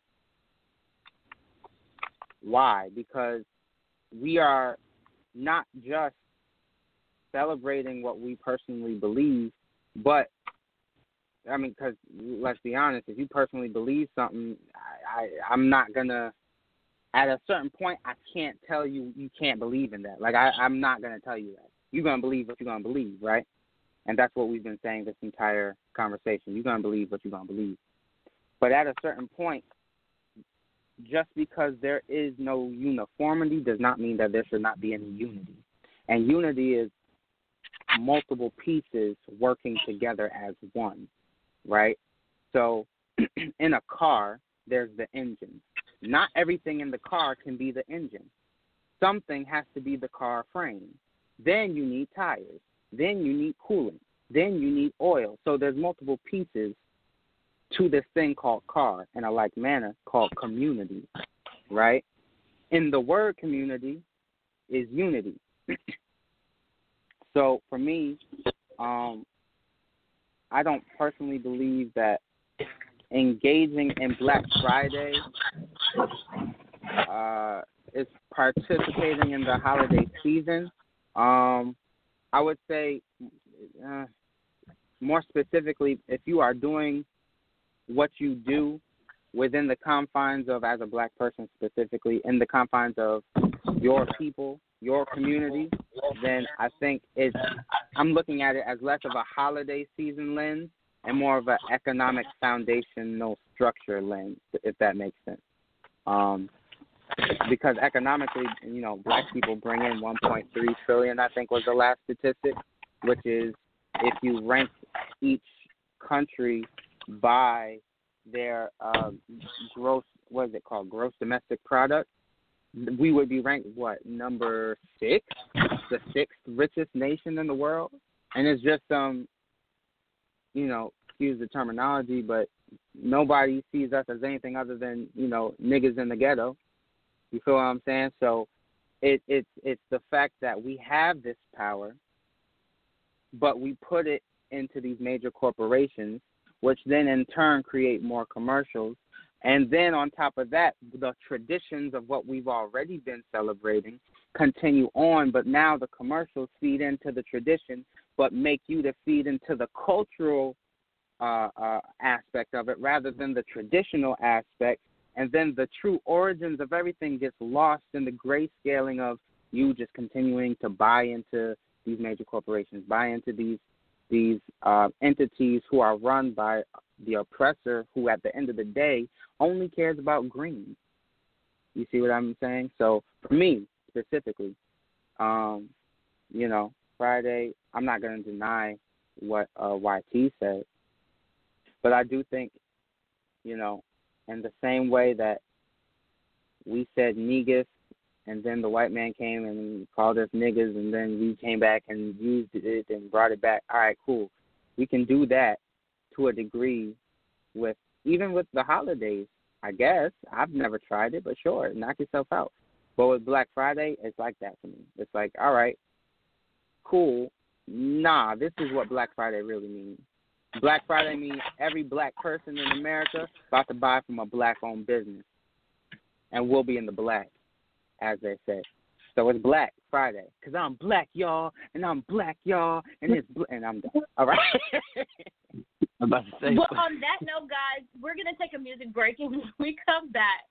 [SPEAKER 5] Why? Because we are not just celebrating what we personally believe, but I mean, because let's be honest, if you personally believe something, I, I I'm not gonna. At a certain point, I can't tell you you can't believe in that. Like I, I'm not gonna tell you that. You're gonna believe what you're gonna believe, right? And that's what we've been saying this entire conversation. You're gonna believe what you're gonna believe. But at a certain point, just because there is no uniformity does not mean that there should not be any unity. And unity is multiple pieces working together as one, right? So in a car, there's the engine. Not everything in the car can be the engine. Something has to be the car frame. Then you need tires. Then you need coolant. Then you need oil. So there's multiple pieces to this thing called car in a like manner called community, right? In the word community, is unity. so for me, um, I don't personally believe that engaging in Black Friday uh, is participating in the holiday season. Um, I would say, uh, more specifically, if you are doing what you do within the confines of, as a black person specifically, in the confines of your people, your community, then I think it's, I'm looking at it as less of a holiday season lens and more of an economic foundational structure lens, if that makes sense. Um, because economically, you know, black people bring in 1.3 trillion, I think was the last statistic, which is if you rank each country by their uh, gross, what is it called, gross domestic product, we would be ranked what number six, the sixth richest nation in the world, and it's just um, you know, excuse the terminology, but nobody sees us as anything other than you know niggas in the ghetto. You feel what I'm saying? So it it's it's the fact that we have this power, but we put it into these major corporations, which then in turn create more commercials. And then on top of that, the traditions of what we've already been celebrating continue on, but now the commercials feed into the tradition, but make you to feed into the cultural uh, uh, aspect of it rather than the traditional aspect. And then the true origins of everything gets lost in the grayscaling of you just continuing to buy into these major corporations, buy into these these uh, entities who are run by the oppressor, who at the end of the day only cares about green. You see what I'm saying? So for me specifically, um, you know, Friday, I'm not going to deny what uh, YT said, but I do think, you know, in the same way that we said negus and then the white man came and called us niggas, and then we came back and used it and brought it back. All right, cool. We can do that to a degree with even with the holidays. I guess I've never tried it, but sure, knock yourself out. But with Black Friday, it's like that for me. It's like, all right, cool. Nah, this is what Black Friday really means. Black Friday means every black person in America about to buy from a black-owned business, and we'll be in the black as they say. So it's Black Friday because I'm black, y'all, and I'm black, y'all, and it's bl- and I'm done. All right.
[SPEAKER 8] I'm about to say.
[SPEAKER 3] Well, on that note, guys, we're gonna take a music break, and when we come back,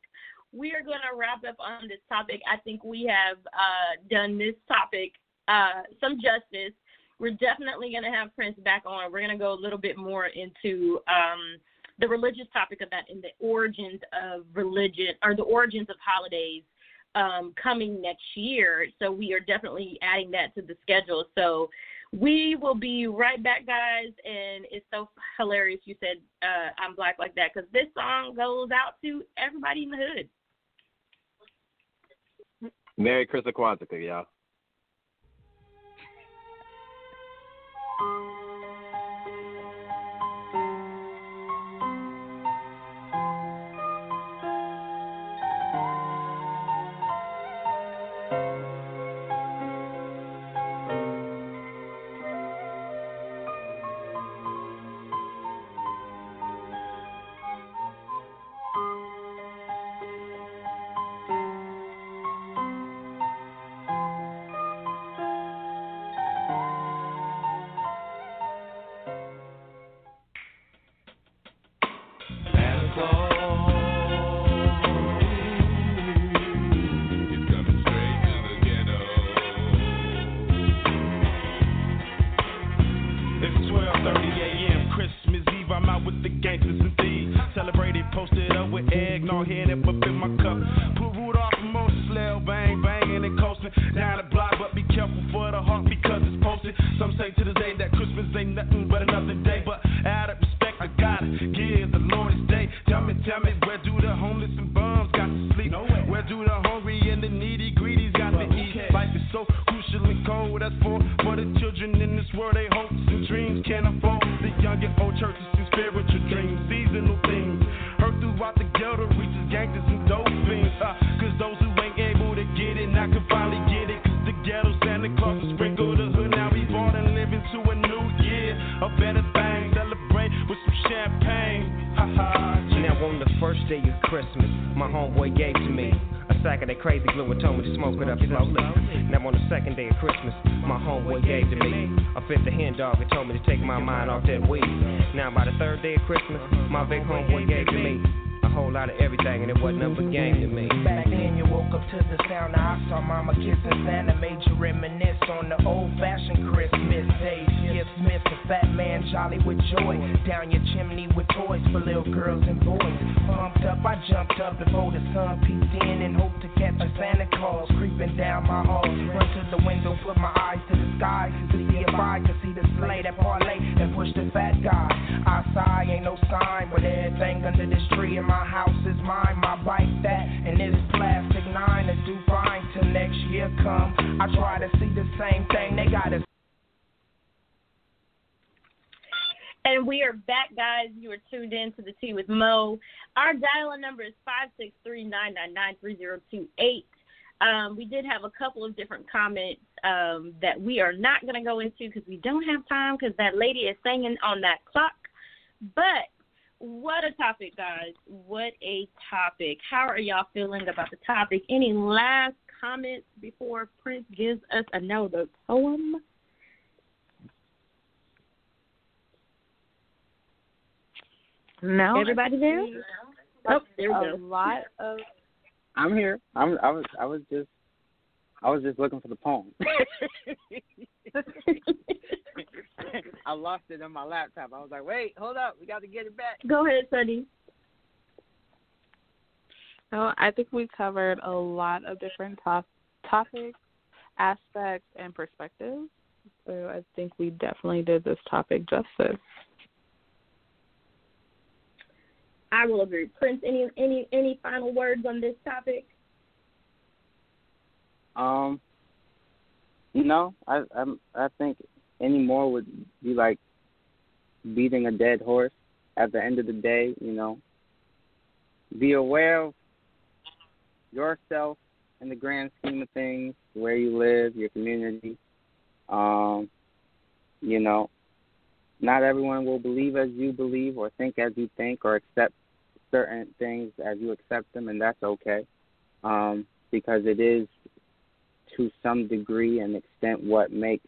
[SPEAKER 3] we are gonna wrap up on this topic. I think we have uh, done this topic uh, some justice. We're definitely gonna have Prince back on. We're gonna go a little bit more into um, the religious topic of that and the origins of religion or the origins of holidays um, coming next year. So we are definitely adding that to the schedule. So we will be right back, guys. And it's so hilarious you said uh, I'm black like that because this song goes out to everybody in the hood.
[SPEAKER 8] Merry Christmas Kwanzaa, y'all.
[SPEAKER 9] Crazy glue and told me to smoke it up slowly. Now on the second day of Christmas, my homeboy gave to me. A fifth of hen dog and told me to take my mind off that weed. Now by the third day of Christmas, my big homeboy gave to me a whole lot of everything, and it wasn't up a game to me.
[SPEAKER 10] Back then, you woke up to the sound I saw Mama kissing Santa, made you reminisce on the. A fat man jolly with joy. Down your chimney with toys for little girls and boys. Pumped up, I jumped up before the sun peeked in and hoped to catch a Santa Claus creeping down my halls. Run to the window, put my eyes to the sky to see if I could see the sleigh that parlay and push the fat guy. I sigh, ain't no sign, but everything under this tree in my house is mine. My bike that and this plastic nine to do fine till next year come. I try to see the same thing. They got us.
[SPEAKER 3] And we are back, guys. You are tuned in to the Tea with Mo. Our dial number is five six three nine nine nine three zero two eight. Um, we did have a couple of different comments um, that we are not going to go into because we don't have time because that lady is singing on that clock. But what a topic, guys. What a topic. How are y'all feeling about the topic? Any last comments before Prince gives us another poem?
[SPEAKER 4] No.
[SPEAKER 3] Everybody there? Oh, there we
[SPEAKER 4] a
[SPEAKER 3] go.
[SPEAKER 4] lot of
[SPEAKER 5] I'm here. I'm. I was. I was just. I was just looking for the poem. I lost it on my laptop. I was like, wait, hold up, we got to get it back.
[SPEAKER 3] Go ahead, Sunny.
[SPEAKER 4] No, I think we covered a lot of different top, topics, aspects, and perspectives. So I think we definitely did this topic justice.
[SPEAKER 3] I will agree. Prince, any any any final words on this topic?
[SPEAKER 5] Um, no, I I'm, I think any more would be like beating a dead horse. At the end of the day, you know, be aware of yourself in the grand scheme of things, where you live, your community. Um, you know, not everyone will believe as you believe or think as you think or accept certain things as you accept them, and that's okay um, because it is to some degree and extent what makes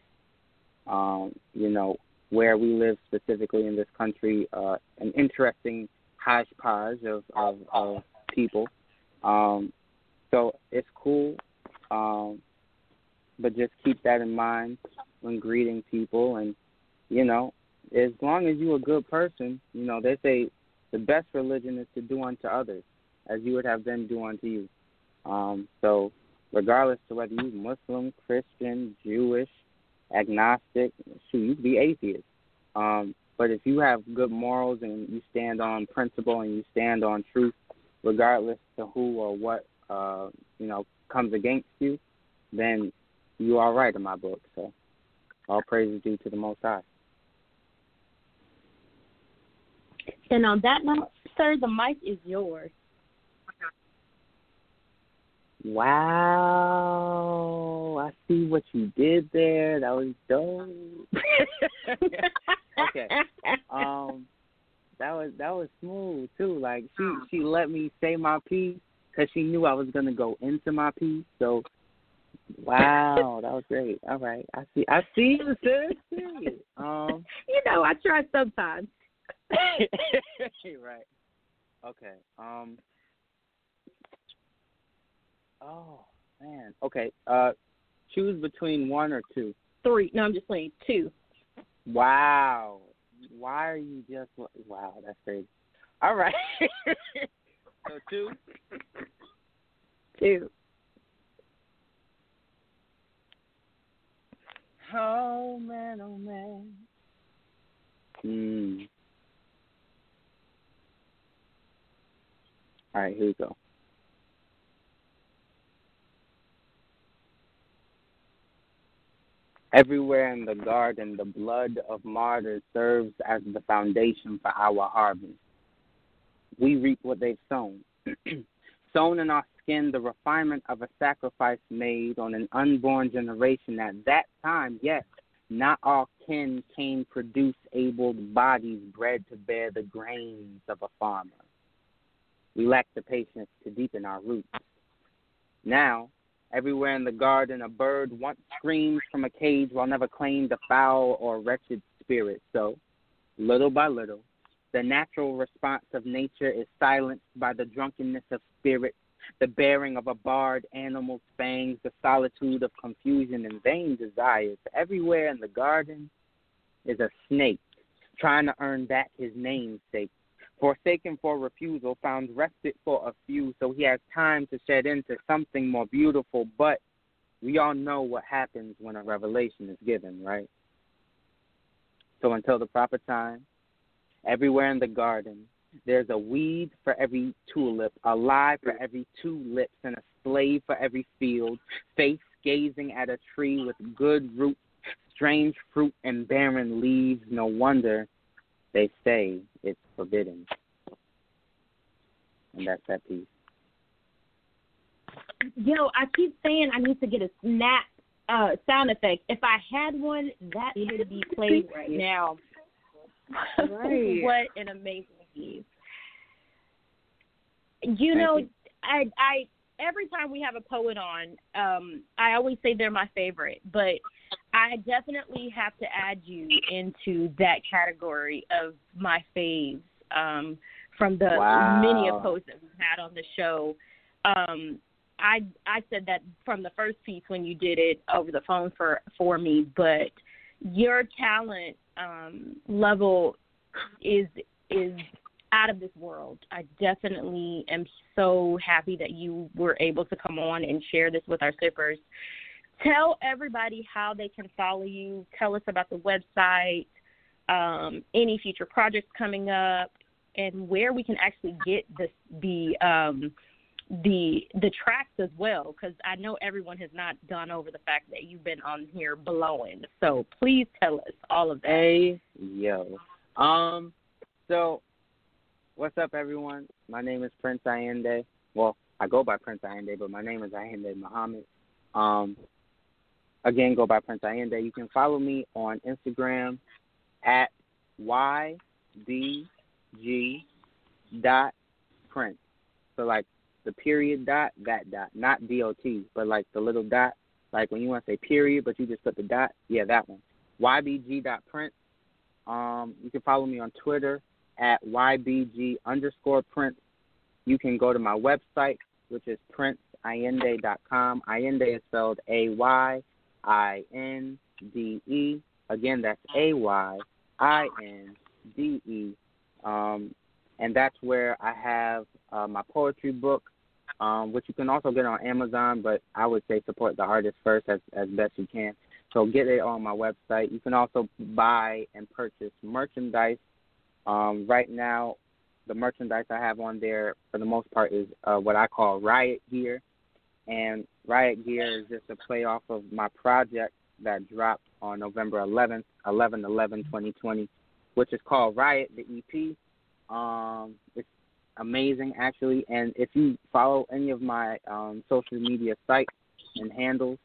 [SPEAKER 5] um, you know where we live specifically in this country uh, an interesting hodgepodge of of, of people. Um, so it's cool, um, but just keep that in mind when greeting people, and you know, as long as you're a good person, you know they say the best religion is to do unto others as you would have them do unto you. Um, so regardless of whether you're Muslim, Christian, Jewish, agnostic, shoot, you could be atheist. Um, but if you have good morals and you stand on principle and you stand on truth, regardless to who or what uh, you know comes against you, then you are right in my book. So all praise is due to the Most High.
[SPEAKER 3] And on that note, sir, the mic is yours.
[SPEAKER 5] Wow, I see what you did there. That was dope. okay. Um, that was that was smooth too. Like she she let me say my piece because she knew I was gonna go into my piece. So, wow, that was great. All right, I see I see you, sis. See you. Um,
[SPEAKER 3] you know, I try sometimes.
[SPEAKER 5] right. Okay. Um. Oh man. Okay. Uh, choose between one or two.
[SPEAKER 3] Three. No, I'm just saying two.
[SPEAKER 5] Wow. Why are you just? Wow, that's crazy. All right. so two.
[SPEAKER 3] Two.
[SPEAKER 5] Oh man, oh man. Hmm. All right, here we go. Everywhere in the garden, the blood of martyrs serves as the foundation for our harvest. We reap what they've sown. sown in our skin the refinement of a sacrifice made on an unborn generation at that time, yes, not all kin can produce able bodies bred to bear the grains of a farmer. We lack the patience to deepen our roots. Now, everywhere in the garden, a bird once screams from a cage while never claimed a foul or wretched spirit. So, little by little, the natural response of nature is silenced by the drunkenness of spirit, the bearing of a barred animal's fangs, the solitude of confusion and vain desires. Everywhere in the garden is a snake trying to earn back his namesake. Forsaken for refusal, found respite for a few, so he has time to shed into something more beautiful. But we all know what happens when a revelation is given, right? So until the proper time, everywhere in the garden, there's a weed for every tulip, a lie for every two lips, and a slave for every field. Face gazing at a tree with good roots, strange fruit, and barren leaves. No wonder they say it's forbidden. And that's that piece.
[SPEAKER 3] Yo, I keep saying I need to get a snap uh, sound effect. If I had one, that should be played right now.
[SPEAKER 4] Right.
[SPEAKER 3] what an amazing piece. You know, I I every time we have a poet on, um, I always say they're my favorite, but I definitely have to add you into that category of my faves um, from the
[SPEAKER 5] Wow.
[SPEAKER 3] many of posts that we've had on the show. Um, I I said that from the first piece when you did it over the phone for for me, but your talent um, level is is out of this world. I definitely am so happy that you were able to come on and share this with our sippers. Tell everybody how they can follow you. Tell us about the website, um, any future projects coming up, and where we can actually get the the um, the the tracks as well. Because I know everyone has not gone over the fact that you've been on here blowing. So please tell us all of that.
[SPEAKER 5] Hey, yo. Um, so, what's up, everyone? My name is Prince Ayinde. Well, I go by Prince Ayinde, but my name is Ayinde Muhammad. Um, again, go by Prince Ayinde. You can follow me on Instagram at ybg dot prince. So, like the period dot, that dot, not dot, but like the little dot. Like when you want to say period, but you just put the dot. Yeah, that one. ybg dot prince. Um, you can follow me on Twitter at ybg underscore prince. You can go to my website, which is princeayinde.com. Ayinde is spelled A Y I N D E. Again, that's A Y I N D E. Um, and that's where I have uh, my poetry book, um, which you can also get on Amazon, but I would say support the artist first as, as best you can. So get it on my website. You can also buy and purchase merchandise. Um, right now, the merchandise I have on there, for the most part, is uh, what I call riot gear. And riot gear is just a play off of my project that dropped on November 11th, 11 11 2020, which is called Riot, the EP. Um, it's amazing, actually. And if you follow any of my um, social media sites and handles,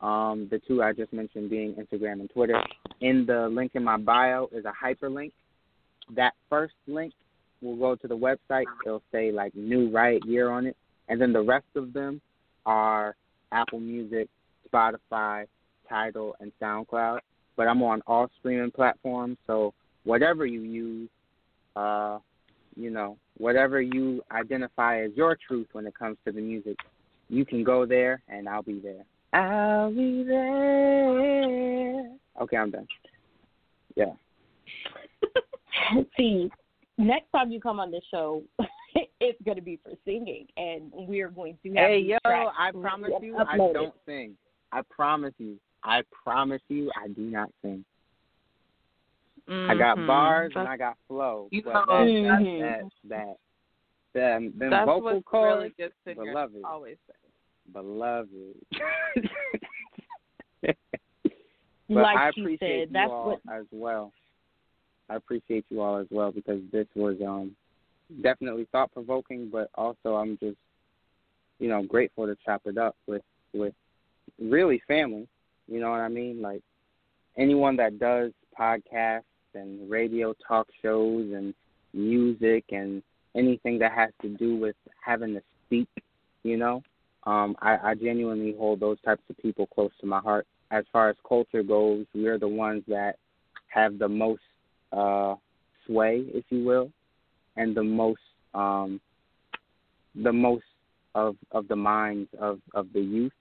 [SPEAKER 5] um, the two I just mentioned being Instagram and Twitter, in the link in my bio is a hyperlink. That first link will go to the website. It'll say like new Riot Gear on it. And then the rest of them are Apple Music, Spotify, Tidal, and SoundCloud. But I'm on all streaming platforms, so whatever you use, uh, you know, whatever you identify as your truth when it comes to the music, you can go there and I'll be there. I'll be there. Okay, I'm done. Yeah.
[SPEAKER 3] See, next time you come on the show, it's going to be for singing, and we're going to have
[SPEAKER 5] Hey,
[SPEAKER 3] these
[SPEAKER 5] yo, I promise you, I don't sing. I promise you. I promise you, I do not sing. I got
[SPEAKER 4] Mhm.
[SPEAKER 5] bars and I got flow,
[SPEAKER 4] You
[SPEAKER 5] but
[SPEAKER 4] know,
[SPEAKER 5] that,
[SPEAKER 3] Mhm.
[SPEAKER 5] that, that, them, them
[SPEAKER 4] that's
[SPEAKER 5] vocal
[SPEAKER 4] what
[SPEAKER 5] cords,
[SPEAKER 4] really good singers
[SPEAKER 5] beloved.
[SPEAKER 4] always say.
[SPEAKER 5] beloved.
[SPEAKER 3] like
[SPEAKER 5] but I
[SPEAKER 3] she
[SPEAKER 5] appreciate
[SPEAKER 3] said,
[SPEAKER 5] you
[SPEAKER 3] that's
[SPEAKER 5] all
[SPEAKER 3] what
[SPEAKER 5] as well. I appreciate you all as well because this was um definitely thought provoking, but also I'm just you know grateful to chop it up with with really family. You know what I mean? Like anyone that does podcasts and radio talk shows and music and anything that has to do with having to speak, you know. Um, I, I genuinely hold those types of people close to my heart. As far as culture goes, we're the ones that have the most uh, sway, if you will, and the most um, the most of of the minds of of the youth.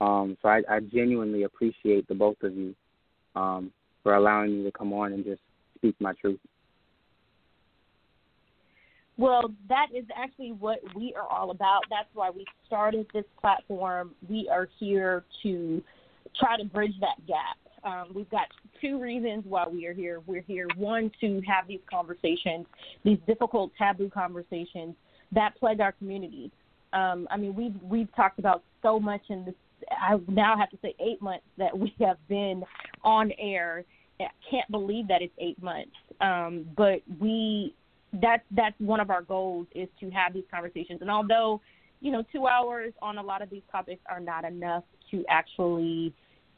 [SPEAKER 5] Um, so I, I genuinely appreciate the both of you um, for allowing me to come on and just speak my truth.
[SPEAKER 3] Well, that is actually what we are all about. That's why we started this platform. We are here to try to bridge that gap. Um, we've got two reasons why we are here. We're here, one, to have these conversations, these difficult, taboo conversations that plague our community. Um, I mean, we've we've talked about so much in this. I now have to say eight months that we have been on air. I can't believe that it's eight months. Um, but we that's that's one of our goals is to have these conversations. And although, you know, two hours on a lot of these topics are not enough to actually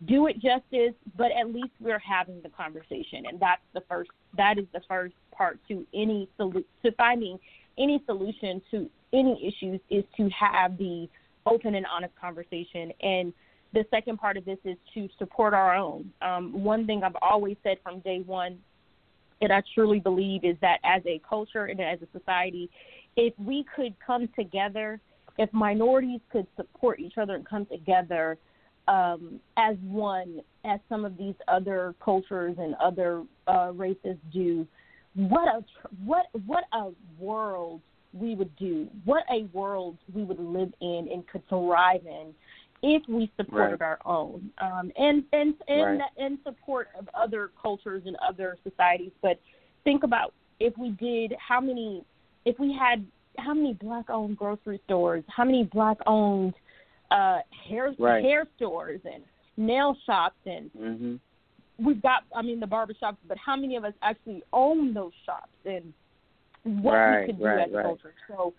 [SPEAKER 3] do it justice, but at least we're having the conversation, and that's the first. That is the first part to any to finding any solution to any issues is to have the open and honest conversation. And the second part of this is to support our own. Um, one thing I've always said from day one and I truly believe is that as a culture and as a society, if we could come together, if minorities could support each other and come together um, as one, as some of these other cultures and other uh, races do, what a what what a world we would do, what a world we would live in and could thrive in if we supported right. our own um, and and and right. and support of other cultures and other societies. But think about if we did how many if we had how many black owned grocery stores, how many black owned uh, hair right. hair stores and nail shops and
[SPEAKER 5] mm-hmm.
[SPEAKER 3] we've got I mean the barber shops, but how many of us actually own those shops and what
[SPEAKER 5] right,
[SPEAKER 3] we could do
[SPEAKER 5] right,
[SPEAKER 3] as a culture. So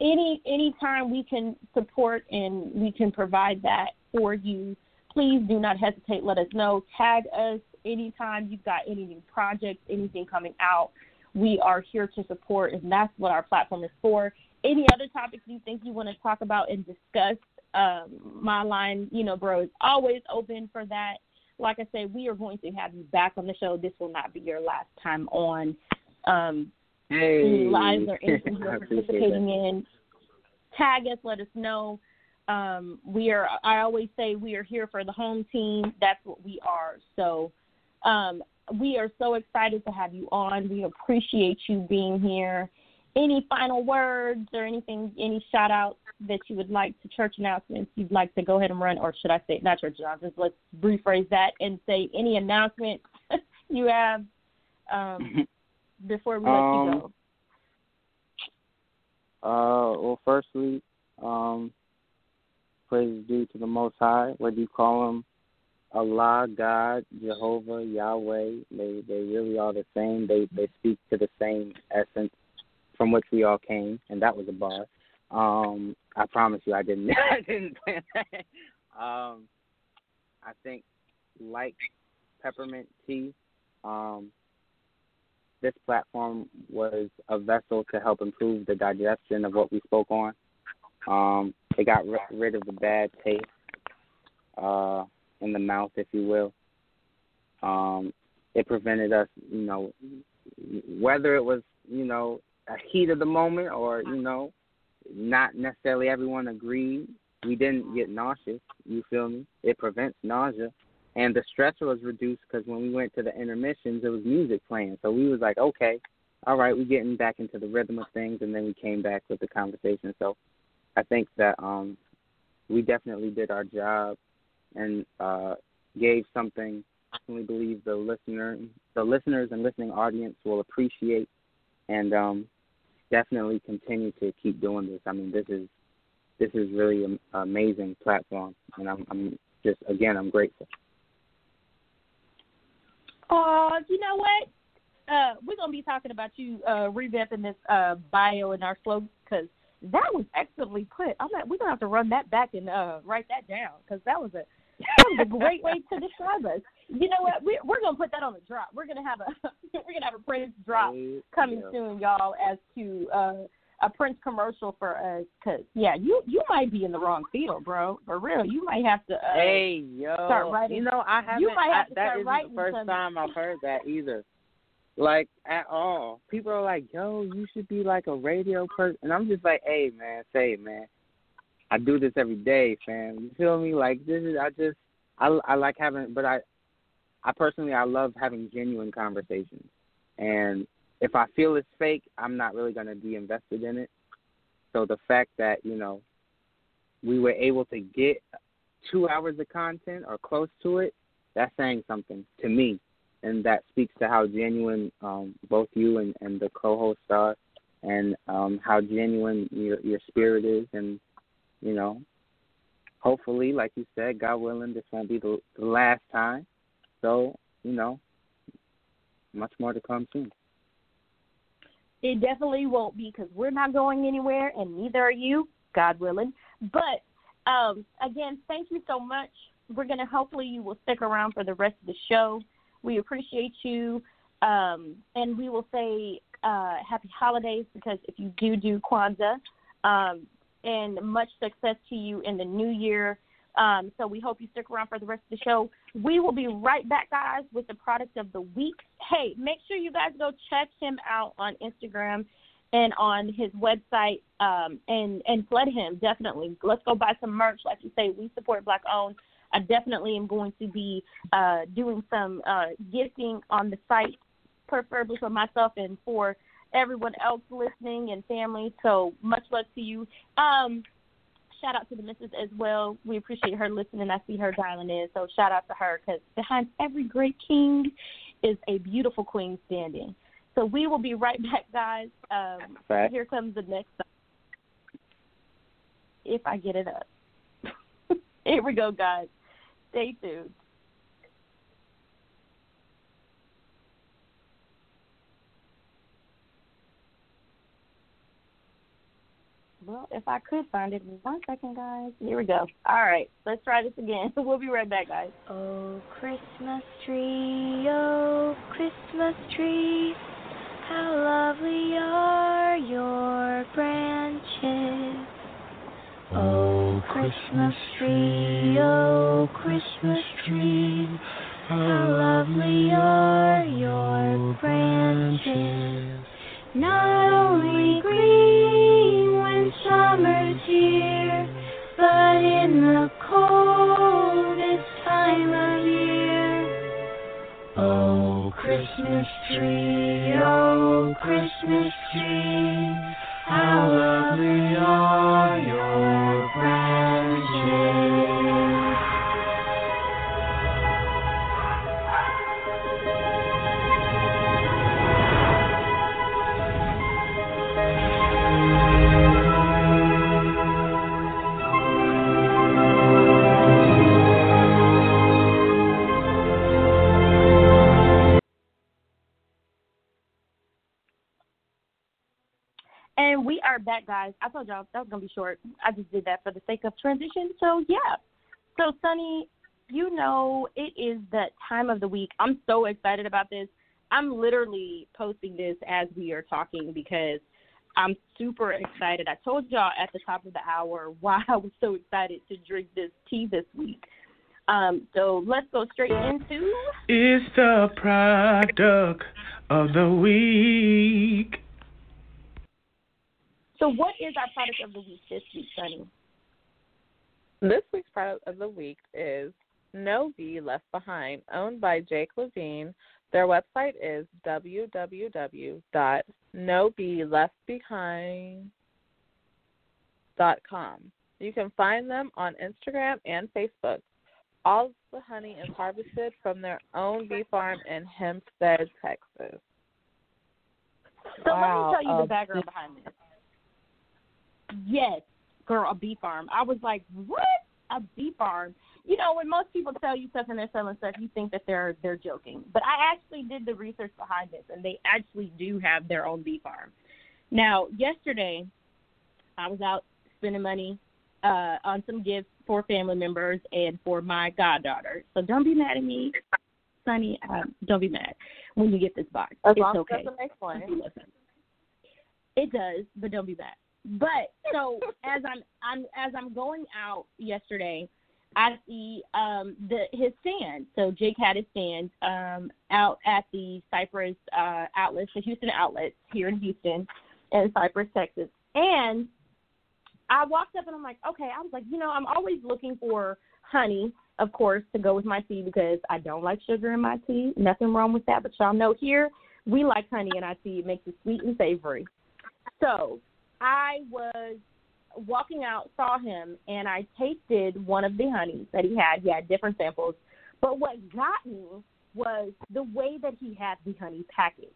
[SPEAKER 3] any any time we can support and we can provide that for you, please do not hesitate. Let us know. Tag us anytime you've got any new projects, anything coming out. We are here to support, and that's what our platform is for. Any other topics you think you want to talk about and discuss, um, my line, you know, bro, is always open for that. Like I said, we are going to have you back on the show. This will not be your last time on. Um,
[SPEAKER 5] hey.
[SPEAKER 3] lives or anything you're participating in, tag us, let us know. Um, we are. I always say we are here for the home team. That's what we are. So um, we are so excited to have you on. We appreciate you being here. Any final words or anything? Any shout outs that you would like to church announcements you'd like to go ahead and run, or should I say not church announcements? Let's rephrase that and say any announcement you have um, before we let
[SPEAKER 5] um,
[SPEAKER 3] you go.
[SPEAKER 5] Uh, well, firstly, um, praise due to the Most High. Whether you call him Allah, God, Jehovah, Yahweh, they they really are the same. They they speak to the same essence from which we all came, and that was a bar. Um, I promise you, I didn't I didn't plan that. Um, I think like peppermint tea, um, this platform was a vessel to help improve the digestion of what we spoke on. Um, it got r- rid of the bad taste uh, in the mouth, if you will. Um, it prevented us, you know, whether it was, you know, a heat of the moment or, you know, not necessarily everyone agreed. We didn't get nauseous. You feel me? It prevents nausea and the stress was reduced because when we went to the intermissions, it was music playing. So we was like, okay, all right, we're getting back into the rhythm of things, and then we came back with the conversation. So I think that um, we definitely did our job and uh, gave something we believe the listener, the listeners and listening audience will appreciate, and um, definitely continue to keep doing this. I mean, this is this is really an amazing platform, and I'm, I'm just again I'm grateful.
[SPEAKER 3] Oh, you know what? Uh, we're gonna be talking about you uh, revamping this uh, bio in our slogan because that was excellently put. I'm not, we're gonna have to run that back and uh, write that down because that was a that was a great way to describe us. You know what? We're we're gonna put that on the drop. We're gonna have a we're gonna have a Prince drop coming
[SPEAKER 5] yeah.
[SPEAKER 3] soon, y'all, as to uh, a Prince commercial for us. Cause yeah, you you might be in the wrong field, bro. For real, you might have to. Uh,
[SPEAKER 5] Hey yo,
[SPEAKER 3] start writing-
[SPEAKER 5] you know I haven't.
[SPEAKER 3] you might have
[SPEAKER 5] I,
[SPEAKER 3] to
[SPEAKER 5] that
[SPEAKER 3] start
[SPEAKER 5] isn't
[SPEAKER 3] writing
[SPEAKER 5] the first
[SPEAKER 3] some-
[SPEAKER 5] time I've heard that either. Like at all, people are like, "Yo, you should be like a radio person," and I'm just like, "Hey, man, say it, man. I do this every day, fam. You feel me? Like this is I just I I like having, but I I personally I love having genuine conversations, and if I feel it's fake, I'm not really gonna be invested in it. So the fact that you know we were able to get two hours of content or close to it, that's saying something to me, and that speaks to how genuine um, both you and, and the co-host are, and um, how genuine your your spirit is, and you know, hopefully, like you said, God willing, this won't be the, the last time. So you know, much more to come soon.
[SPEAKER 3] It definitely won't be because we're not going anywhere, and neither are you, God willing. But um, again, thank you so much. We're gonna hopefully you will stick around for the rest of the show. We appreciate you, um, and we will say uh, happy holidays because if you do do Kwanzaa, um, and much success to you in the new year. Um, so we hope you stick around for the rest of the show. We will be right back, guys, with the product of the week. Hey, make sure you guys go check him out on Instagram and on his website um, and and flood him definitely. Let's go buy some merch. Like you say, we support black owned. I definitely am going to be uh, doing some uh, gifting on the site, preferably for myself and for everyone else listening and family. So much love to you. Um, shout out to the missus as well. We appreciate her listening. I see her dialing in. So shout out to her because behind every great king is a beautiful queen standing. So we will be right back, guys. Um,
[SPEAKER 5] Fact.
[SPEAKER 3] here comes the next song. If I get it up. here we go, guys. Stay tuned. Well, if I could find it, one second, guys. Here we go. All right, let's try this again. We'll be right back, guys.
[SPEAKER 6] Oh, Christmas tree, oh, Christmas tree, how lovely are your branches. Oh, oh Christmas tree, oh, oh, Christmas tree, how lovely are your branches. Not only green summer's here, but in the coldest time of year. Oh, Christmas tree, oh, Christmas tree, how lovely are your branches.
[SPEAKER 3] Guys. I told y'all that was gonna be short. I just did that for the sake of transition. So yeah. So Sunny, you know it is that time of the week. I'm so excited about this. I'm literally posting this as we are talking because I'm super excited. I told y'all at the top of the hour why I was so excited to drink this tea this week. Um, so let's go straight into
[SPEAKER 11] It's the product of the week.
[SPEAKER 3] So what is our product of the week this week, Sunny?
[SPEAKER 4] This week's product of the week is No Bee Left Behind, owned by Jake Levine. Their website is www.nobeeleftbehind.com. You can find them on Instagram and Facebook. All of the honey is harvested from their own bee farm in Hempstead, Texas.
[SPEAKER 3] So
[SPEAKER 4] Wow,
[SPEAKER 3] let me tell you the um, background behind this. Yes, girl, a bee farm. I was like, what? A bee farm? You know, when most people tell you stuff and they're selling stuff, you think that they're they're joking. But I actually did the research behind this, and they actually do have their own bee farm. Now, yesterday, I was out spending money uh, on some gifts for family members and for my goddaughter. So don't be mad at me. Sunny, um, don't be mad when you get this box.
[SPEAKER 4] As
[SPEAKER 3] it's okay.
[SPEAKER 4] it doesn't make.
[SPEAKER 3] It does, but don't be mad. But so as I'm I'm as I'm going out yesterday, I see um the his stand. So Jake had his stand um out at the Cypress uh outlets, the Houston outlets here in Houston and Cypress, Texas. And I walked up and I'm like, okay, I was like, you know, I'm always looking for honey, of course, to go with my tea because I don't like sugar in my tea. Nothing wrong with that, but y'all know here we like honey in our tea. It makes it sweet and savory. So I was walking out, saw him, and I tasted one of the honeys that he had. He had different samples. But what got me was the way that he had the honey packaged.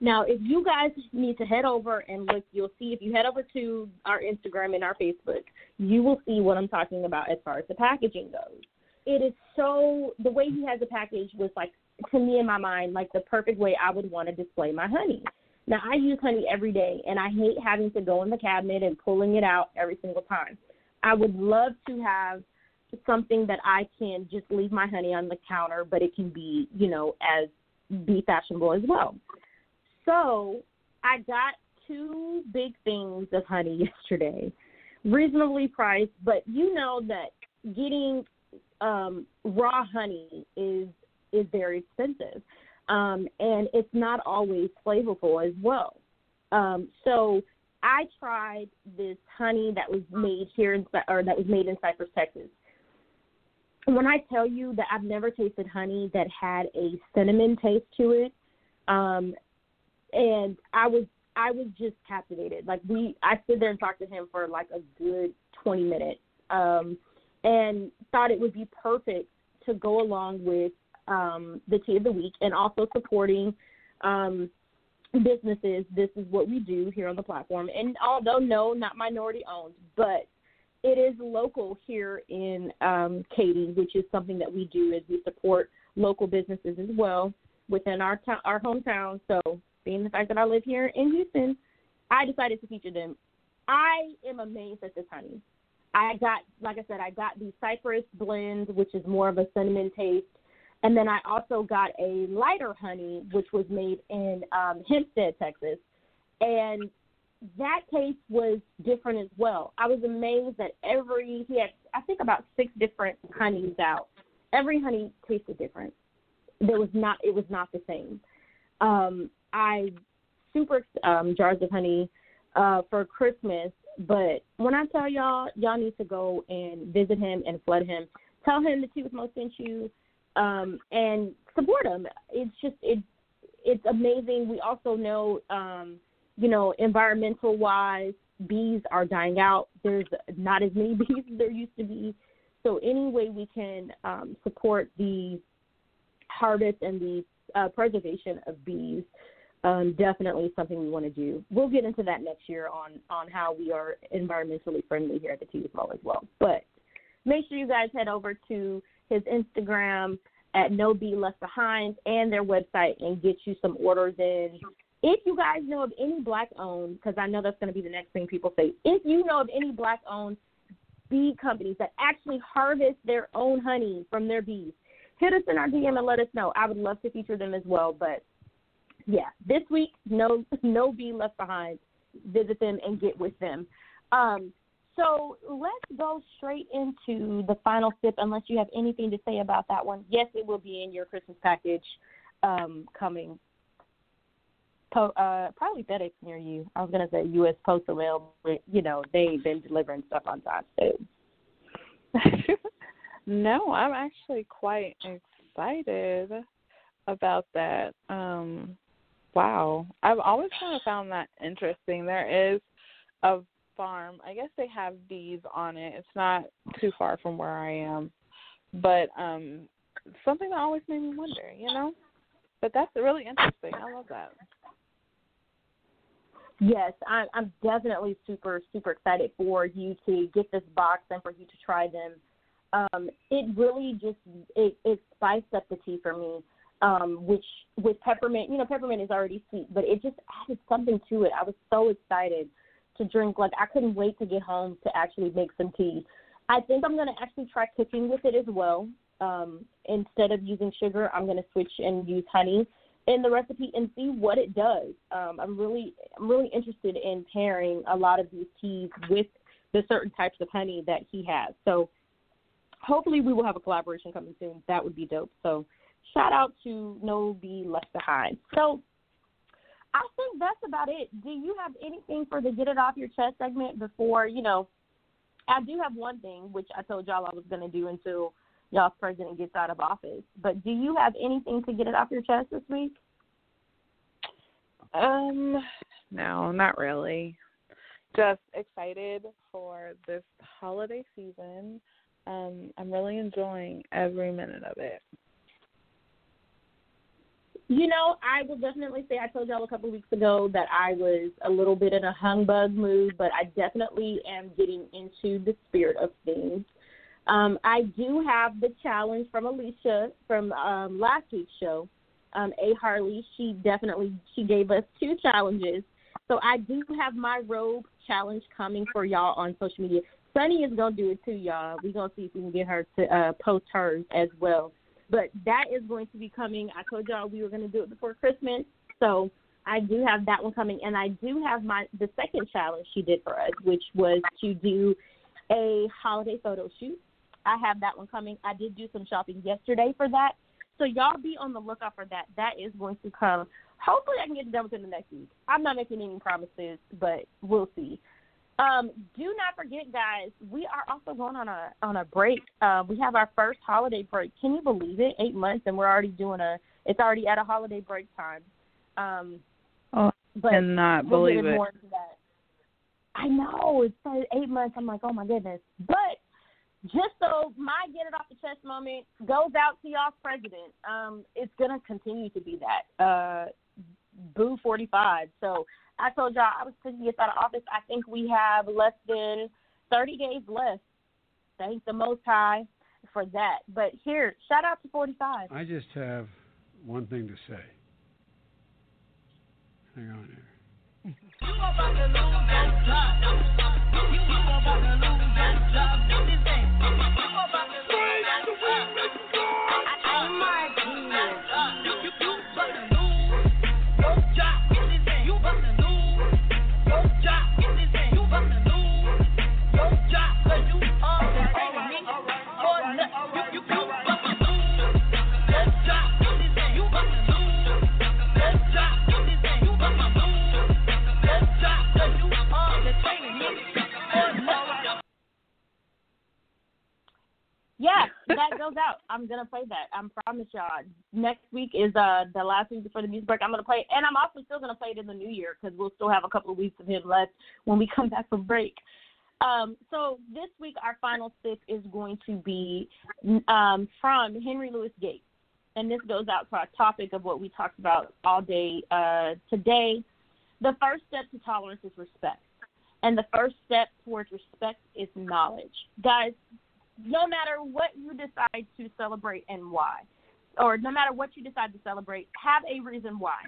[SPEAKER 3] Now, if you guys need to head over and look, you'll see if you head over to our Instagram and our Facebook, you will see what I'm talking about as far as the packaging goes. It is so the way he has the package was like to me in my mind like the perfect way I would want to display my honey. Now I use honey every day and I hate having to go in the cabinet and pulling it out every single time. I would love to have something that I can just leave my honey on the counter, but it can be, you know, as be fashionable as well. So I got two big things of honey yesterday, reasonably priced, but you know that getting um, raw honey is is very expensive, um, and it's not always flavorful as well. Um, so I tried this honey that was made here in or that was made in Cypress, Texas. When I tell you that I've never tasted honey that had a cinnamon taste to it, um, and I was I was just captivated. Like we, I stood there and talked to him for like a good twenty minutes, um, and thought it would be perfect to go along with um, the tea of the week and also supporting um, businesses. This is what we do here on the platform. And although no, not minority owned, but it is local here in um, Katy, which is something that we do. Is we support local businesses as well within our to- our hometown. So being the fact that I live here in Houston, I decided to feature them. I am amazed at this honey. I got, like I said, I got the Cypress blend, which is more of a cinnamon taste. And then I also got a lighter honey, which was made in um, Hempstead, Texas. And that taste was different as well. I was amazed that every, he had, I think, about six different honeys out. Every honey tasted different. There was not, it was not the same. Um, I super um, jars of honey uh, for Christmas. But when I tell y'all, y'all need to go and visit him and flood him. Tell him the Tea with Mo sent you, um, and support them. It's just it, it's amazing. We also know, um, you know, environmental wise, bees are dying out. There's not as many bees as there used to be. So any way we can um, support the harvest and the uh, preservation of bees um, definitely something we want to do. We'll get into that next year on on how we are environmentally friendly here at the Mo as well. But make sure you guys head over to his Instagram at No Bee Left Behind and their website and get you some orders in. If you guys know of any black owned, because I know that's going to be the next thing people say, if you know of any black owned bee companies that actually harvest their own honey from their bees, hit us in our DM and let us know. I would love to feature them as well. But yeah, this week, no no bee left behind. Visit them and get with them. Um, so let's go straight into the final sip, unless you have anything to say about that one. Yes, it will be in your Christmas package um, coming. Po- uh, probably FedEx near you. I was gonna say U.S. Postal Mail, but you know they've been delivering stuff on time
[SPEAKER 4] no, I'm actually quite excited about that. Um, wow, I've always kind of found that interesting. There is a farm. I guess they have bees on it. It's not too far from where I am, but um, something that always made me wonder. You know, but that's really interesting. I love that.
[SPEAKER 3] Yes, I'm, I'm definitely super, super excited for you to get this box and for you to try them. Um, it really just it, it spiced up the tea for me. Um, which with peppermint, you know, peppermint is already sweet, but it just added something to it. I was so excited to drink. Like I couldn't wait to get home to actually make some tea. I think I'm gonna actually try cooking with it as well. Um, instead of using sugar, I'm to switch and use honey in the recipe and see what it does. Um, I'm really I'm really interested in pairing a lot of these teas with the certain types of honey that he has. So hopefully we will have a collaboration coming soon. That would be dope. So shout out to No Bee Left Behind. So I think that's about it. Do you have anything for the get it off your chest segment before, you know, I do have one thing which I told y'all I was gonna do until y'all's president gets out of office. But do you have anything to get it off your chest this week?
[SPEAKER 4] Um, no, not really. Just excited for this holiday season. Um, I'm really enjoying every minute of it.
[SPEAKER 3] You know, I will definitely say I told y'all a couple weeks ago that I was a little bit in a humbug mood, but I definitely am getting into the spirit of things. Um, I do have the challenge from Alicia from um, last week's show. Um, a Harley, she definitely she gave us two challenges. So I do have my robe challenge coming for y'all on social media. Sunny is gonna do it too, y'all. We're gonna see if we can get her to uh, post hers as well. But that is going to be coming. I told y'all we were going to do it before Christmas, so I do have that one coming, and I do have my the second challenge she did for us, which was to do a holiday photo shoot. I have that one coming. I did do some shopping yesterday for that, so y'all be on the lookout for that. That is going to come. Hopefully, I can get it done within the next week. I'm not making any promises, but we'll see. Um, do not forget, guys, we are also going on a on a break. Uh, we have our first holiday break. Can you believe it? Eight months, and we're already doing a. It's already at a holiday break time. Um,
[SPEAKER 4] oh,
[SPEAKER 3] but
[SPEAKER 4] cannot
[SPEAKER 3] we'll
[SPEAKER 4] believe it.
[SPEAKER 3] More into that. I know it's uh, eight months. I'm like, oh my goodness. But just so my get it off the chest moment goes out to y'all's president. Um, it's gonna continue to be that. Uh, Boo 45. So I told y'all I was thinking gets out of office. I think we have less than 30 days left. Thank the Most High for that. But here, shout out to 45.
[SPEAKER 12] I just have one thing to say. Hang on here.
[SPEAKER 3] Yeah, that goes out. I'm gonna play that. I promise y'all. Next week is uh the last week before the music break. I'm gonna play and I'm also still gonna play it in the new year because we'll still have a couple of weeks of him left when we come back from break. Um, so this week our final sip is going to be um, from Henry Louis Gates, and this goes out to our topic of what we talked about all day uh, today. The first step to tolerance is respect, and the first step towards respect is knowledge, guys no matter what you decide to celebrate and why, or no matter what you decide to celebrate, have a reason why.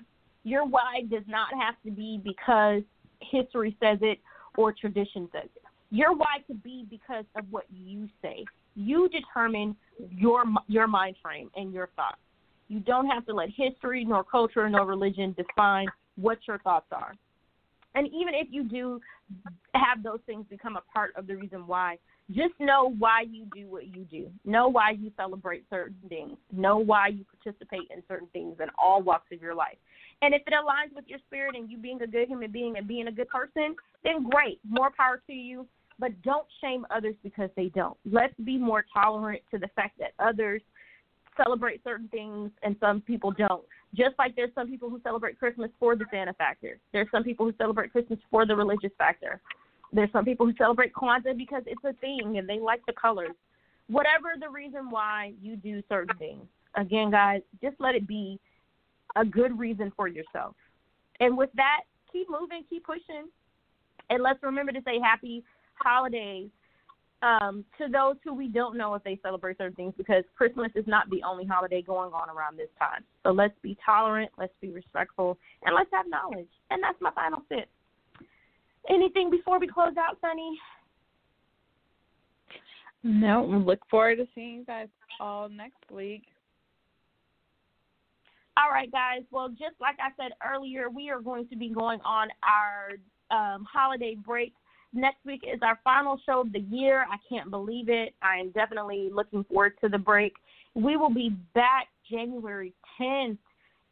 [SPEAKER 3] Your why does not have to be because history says it or tradition says it. Your why could be because of what you say. You determine your your mind frame and your thoughts. You don't have to let history, nor culture, nor religion define what your thoughts are. And even if you do have those things become a part of the reason why, just know why you do what you do. Know why you celebrate certain things. Know why you participate in certain things in all walks of your life. And if it aligns with your spirit and you being a good human being and being a good person, then great. More power to you. But don't shame others because they don't. Let's be more tolerant to the fact that others celebrate certain things and some people don't. Just like there's some people who celebrate Christmas for the Santa factor. There's some people who celebrate Christmas for the religious factor. There's some people who celebrate Kwanzaa because it's a thing and they like the colors. Whatever the reason why you do certain things, again, guys, just let it be a good reason for yourself. And with that, keep moving, keep pushing, and let's remember to say happy holidays um, to those who we don't know if they celebrate certain things because Christmas is not the only holiday going on around this time. So let's be tolerant, let's be respectful, and let's have knowledge. And that's my final tip. Anything before we close out, Sunny?
[SPEAKER 4] No, we look forward to seeing you guys all next week.
[SPEAKER 3] All right, guys. Well, just like I said earlier, we are going to be going on our um, holiday break. Next week is our final show of the year. I can't believe it. I am definitely looking forward to the break. We will be back January 10th.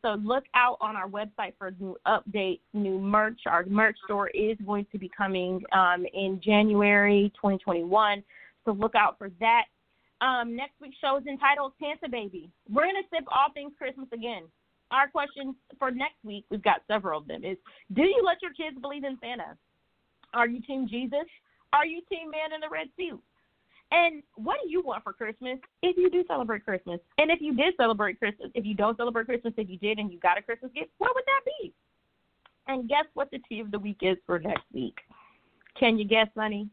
[SPEAKER 3] So look out on our website for new updates, new merch. Our merch store is going to be coming um, in January 2021. So look out for that. Um, next week's show is entitled Santa Baby. We're going to sip all things Christmas again. Our question for next week, we've got several of them, is Do you let your kids believe in Santa? Are you Team Jesus? Are you Team Man in the Red Suit? And what do you want for Christmas if you do celebrate Christmas? And if you did celebrate Christmas, if you don't celebrate Christmas, if you did and you got a Christmas gift, what would that be? And guess what the tea of the week is for next week? Can you guess, Sunny?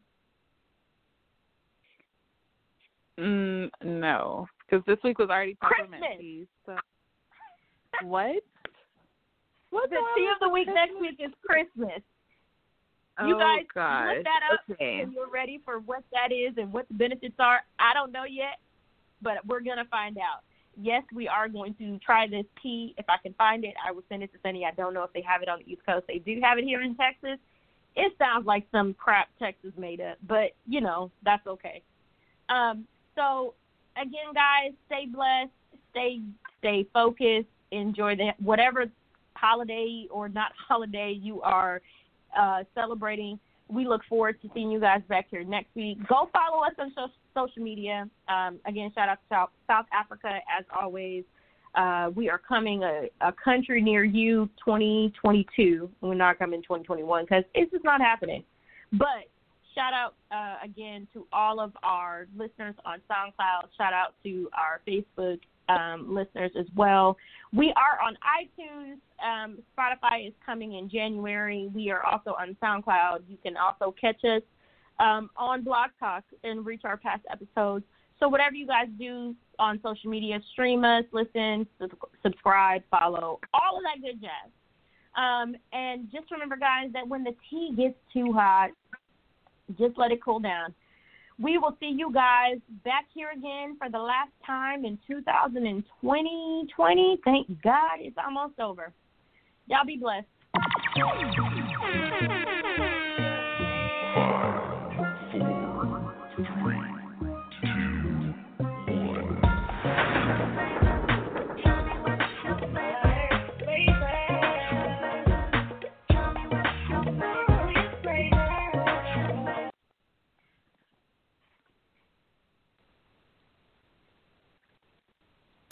[SPEAKER 4] Mm, no, because this week was already peppermint
[SPEAKER 3] Christmas.
[SPEAKER 4] tea. So what? What
[SPEAKER 3] the tea of the week next week is Christmas. You
[SPEAKER 4] oh,
[SPEAKER 3] guys
[SPEAKER 4] gosh.
[SPEAKER 3] look that up
[SPEAKER 4] Okay.
[SPEAKER 3] and you're ready for what that is and what the benefits are. I don't know yet, but we're gonna find out. Yes, we are going to try this tea. If I can find it, I will send it to Sunny. I don't know if they have it on the East Coast. They do have it here in Texas. It sounds like some crap Texas made up, but you know that's okay. Um, so again, guys, stay blessed, stay stay focused, enjoy the whatever holiday or not holiday you are uh, celebrating. We look forward to seeing you guys back here next week. Go follow us on so- social media. Um, again, shout out to South, South Africa as always. Uh, we are coming a, a country near you 2022. We're not coming 2021 because it's just not happening. But shout out uh, again to all of our listeners on SoundCloud. Shout out to our Facebook um, listeners as well. We are on iTunes. Um, Spotify is coming in January. We are also on SoundCloud. You can also catch us um, on Blog Talk and reach our past episodes. So whatever you guys do on social media, stream us, listen, sub- subscribe, follow, all of that good jazz. Um, and just remember, guys, that when the tea gets too hot, just let it cool down. We will see you guys back here again for the last time in 2020. 20. Thank God it's almost over. Y'all be blessed.
[SPEAKER 2] Five, four, three,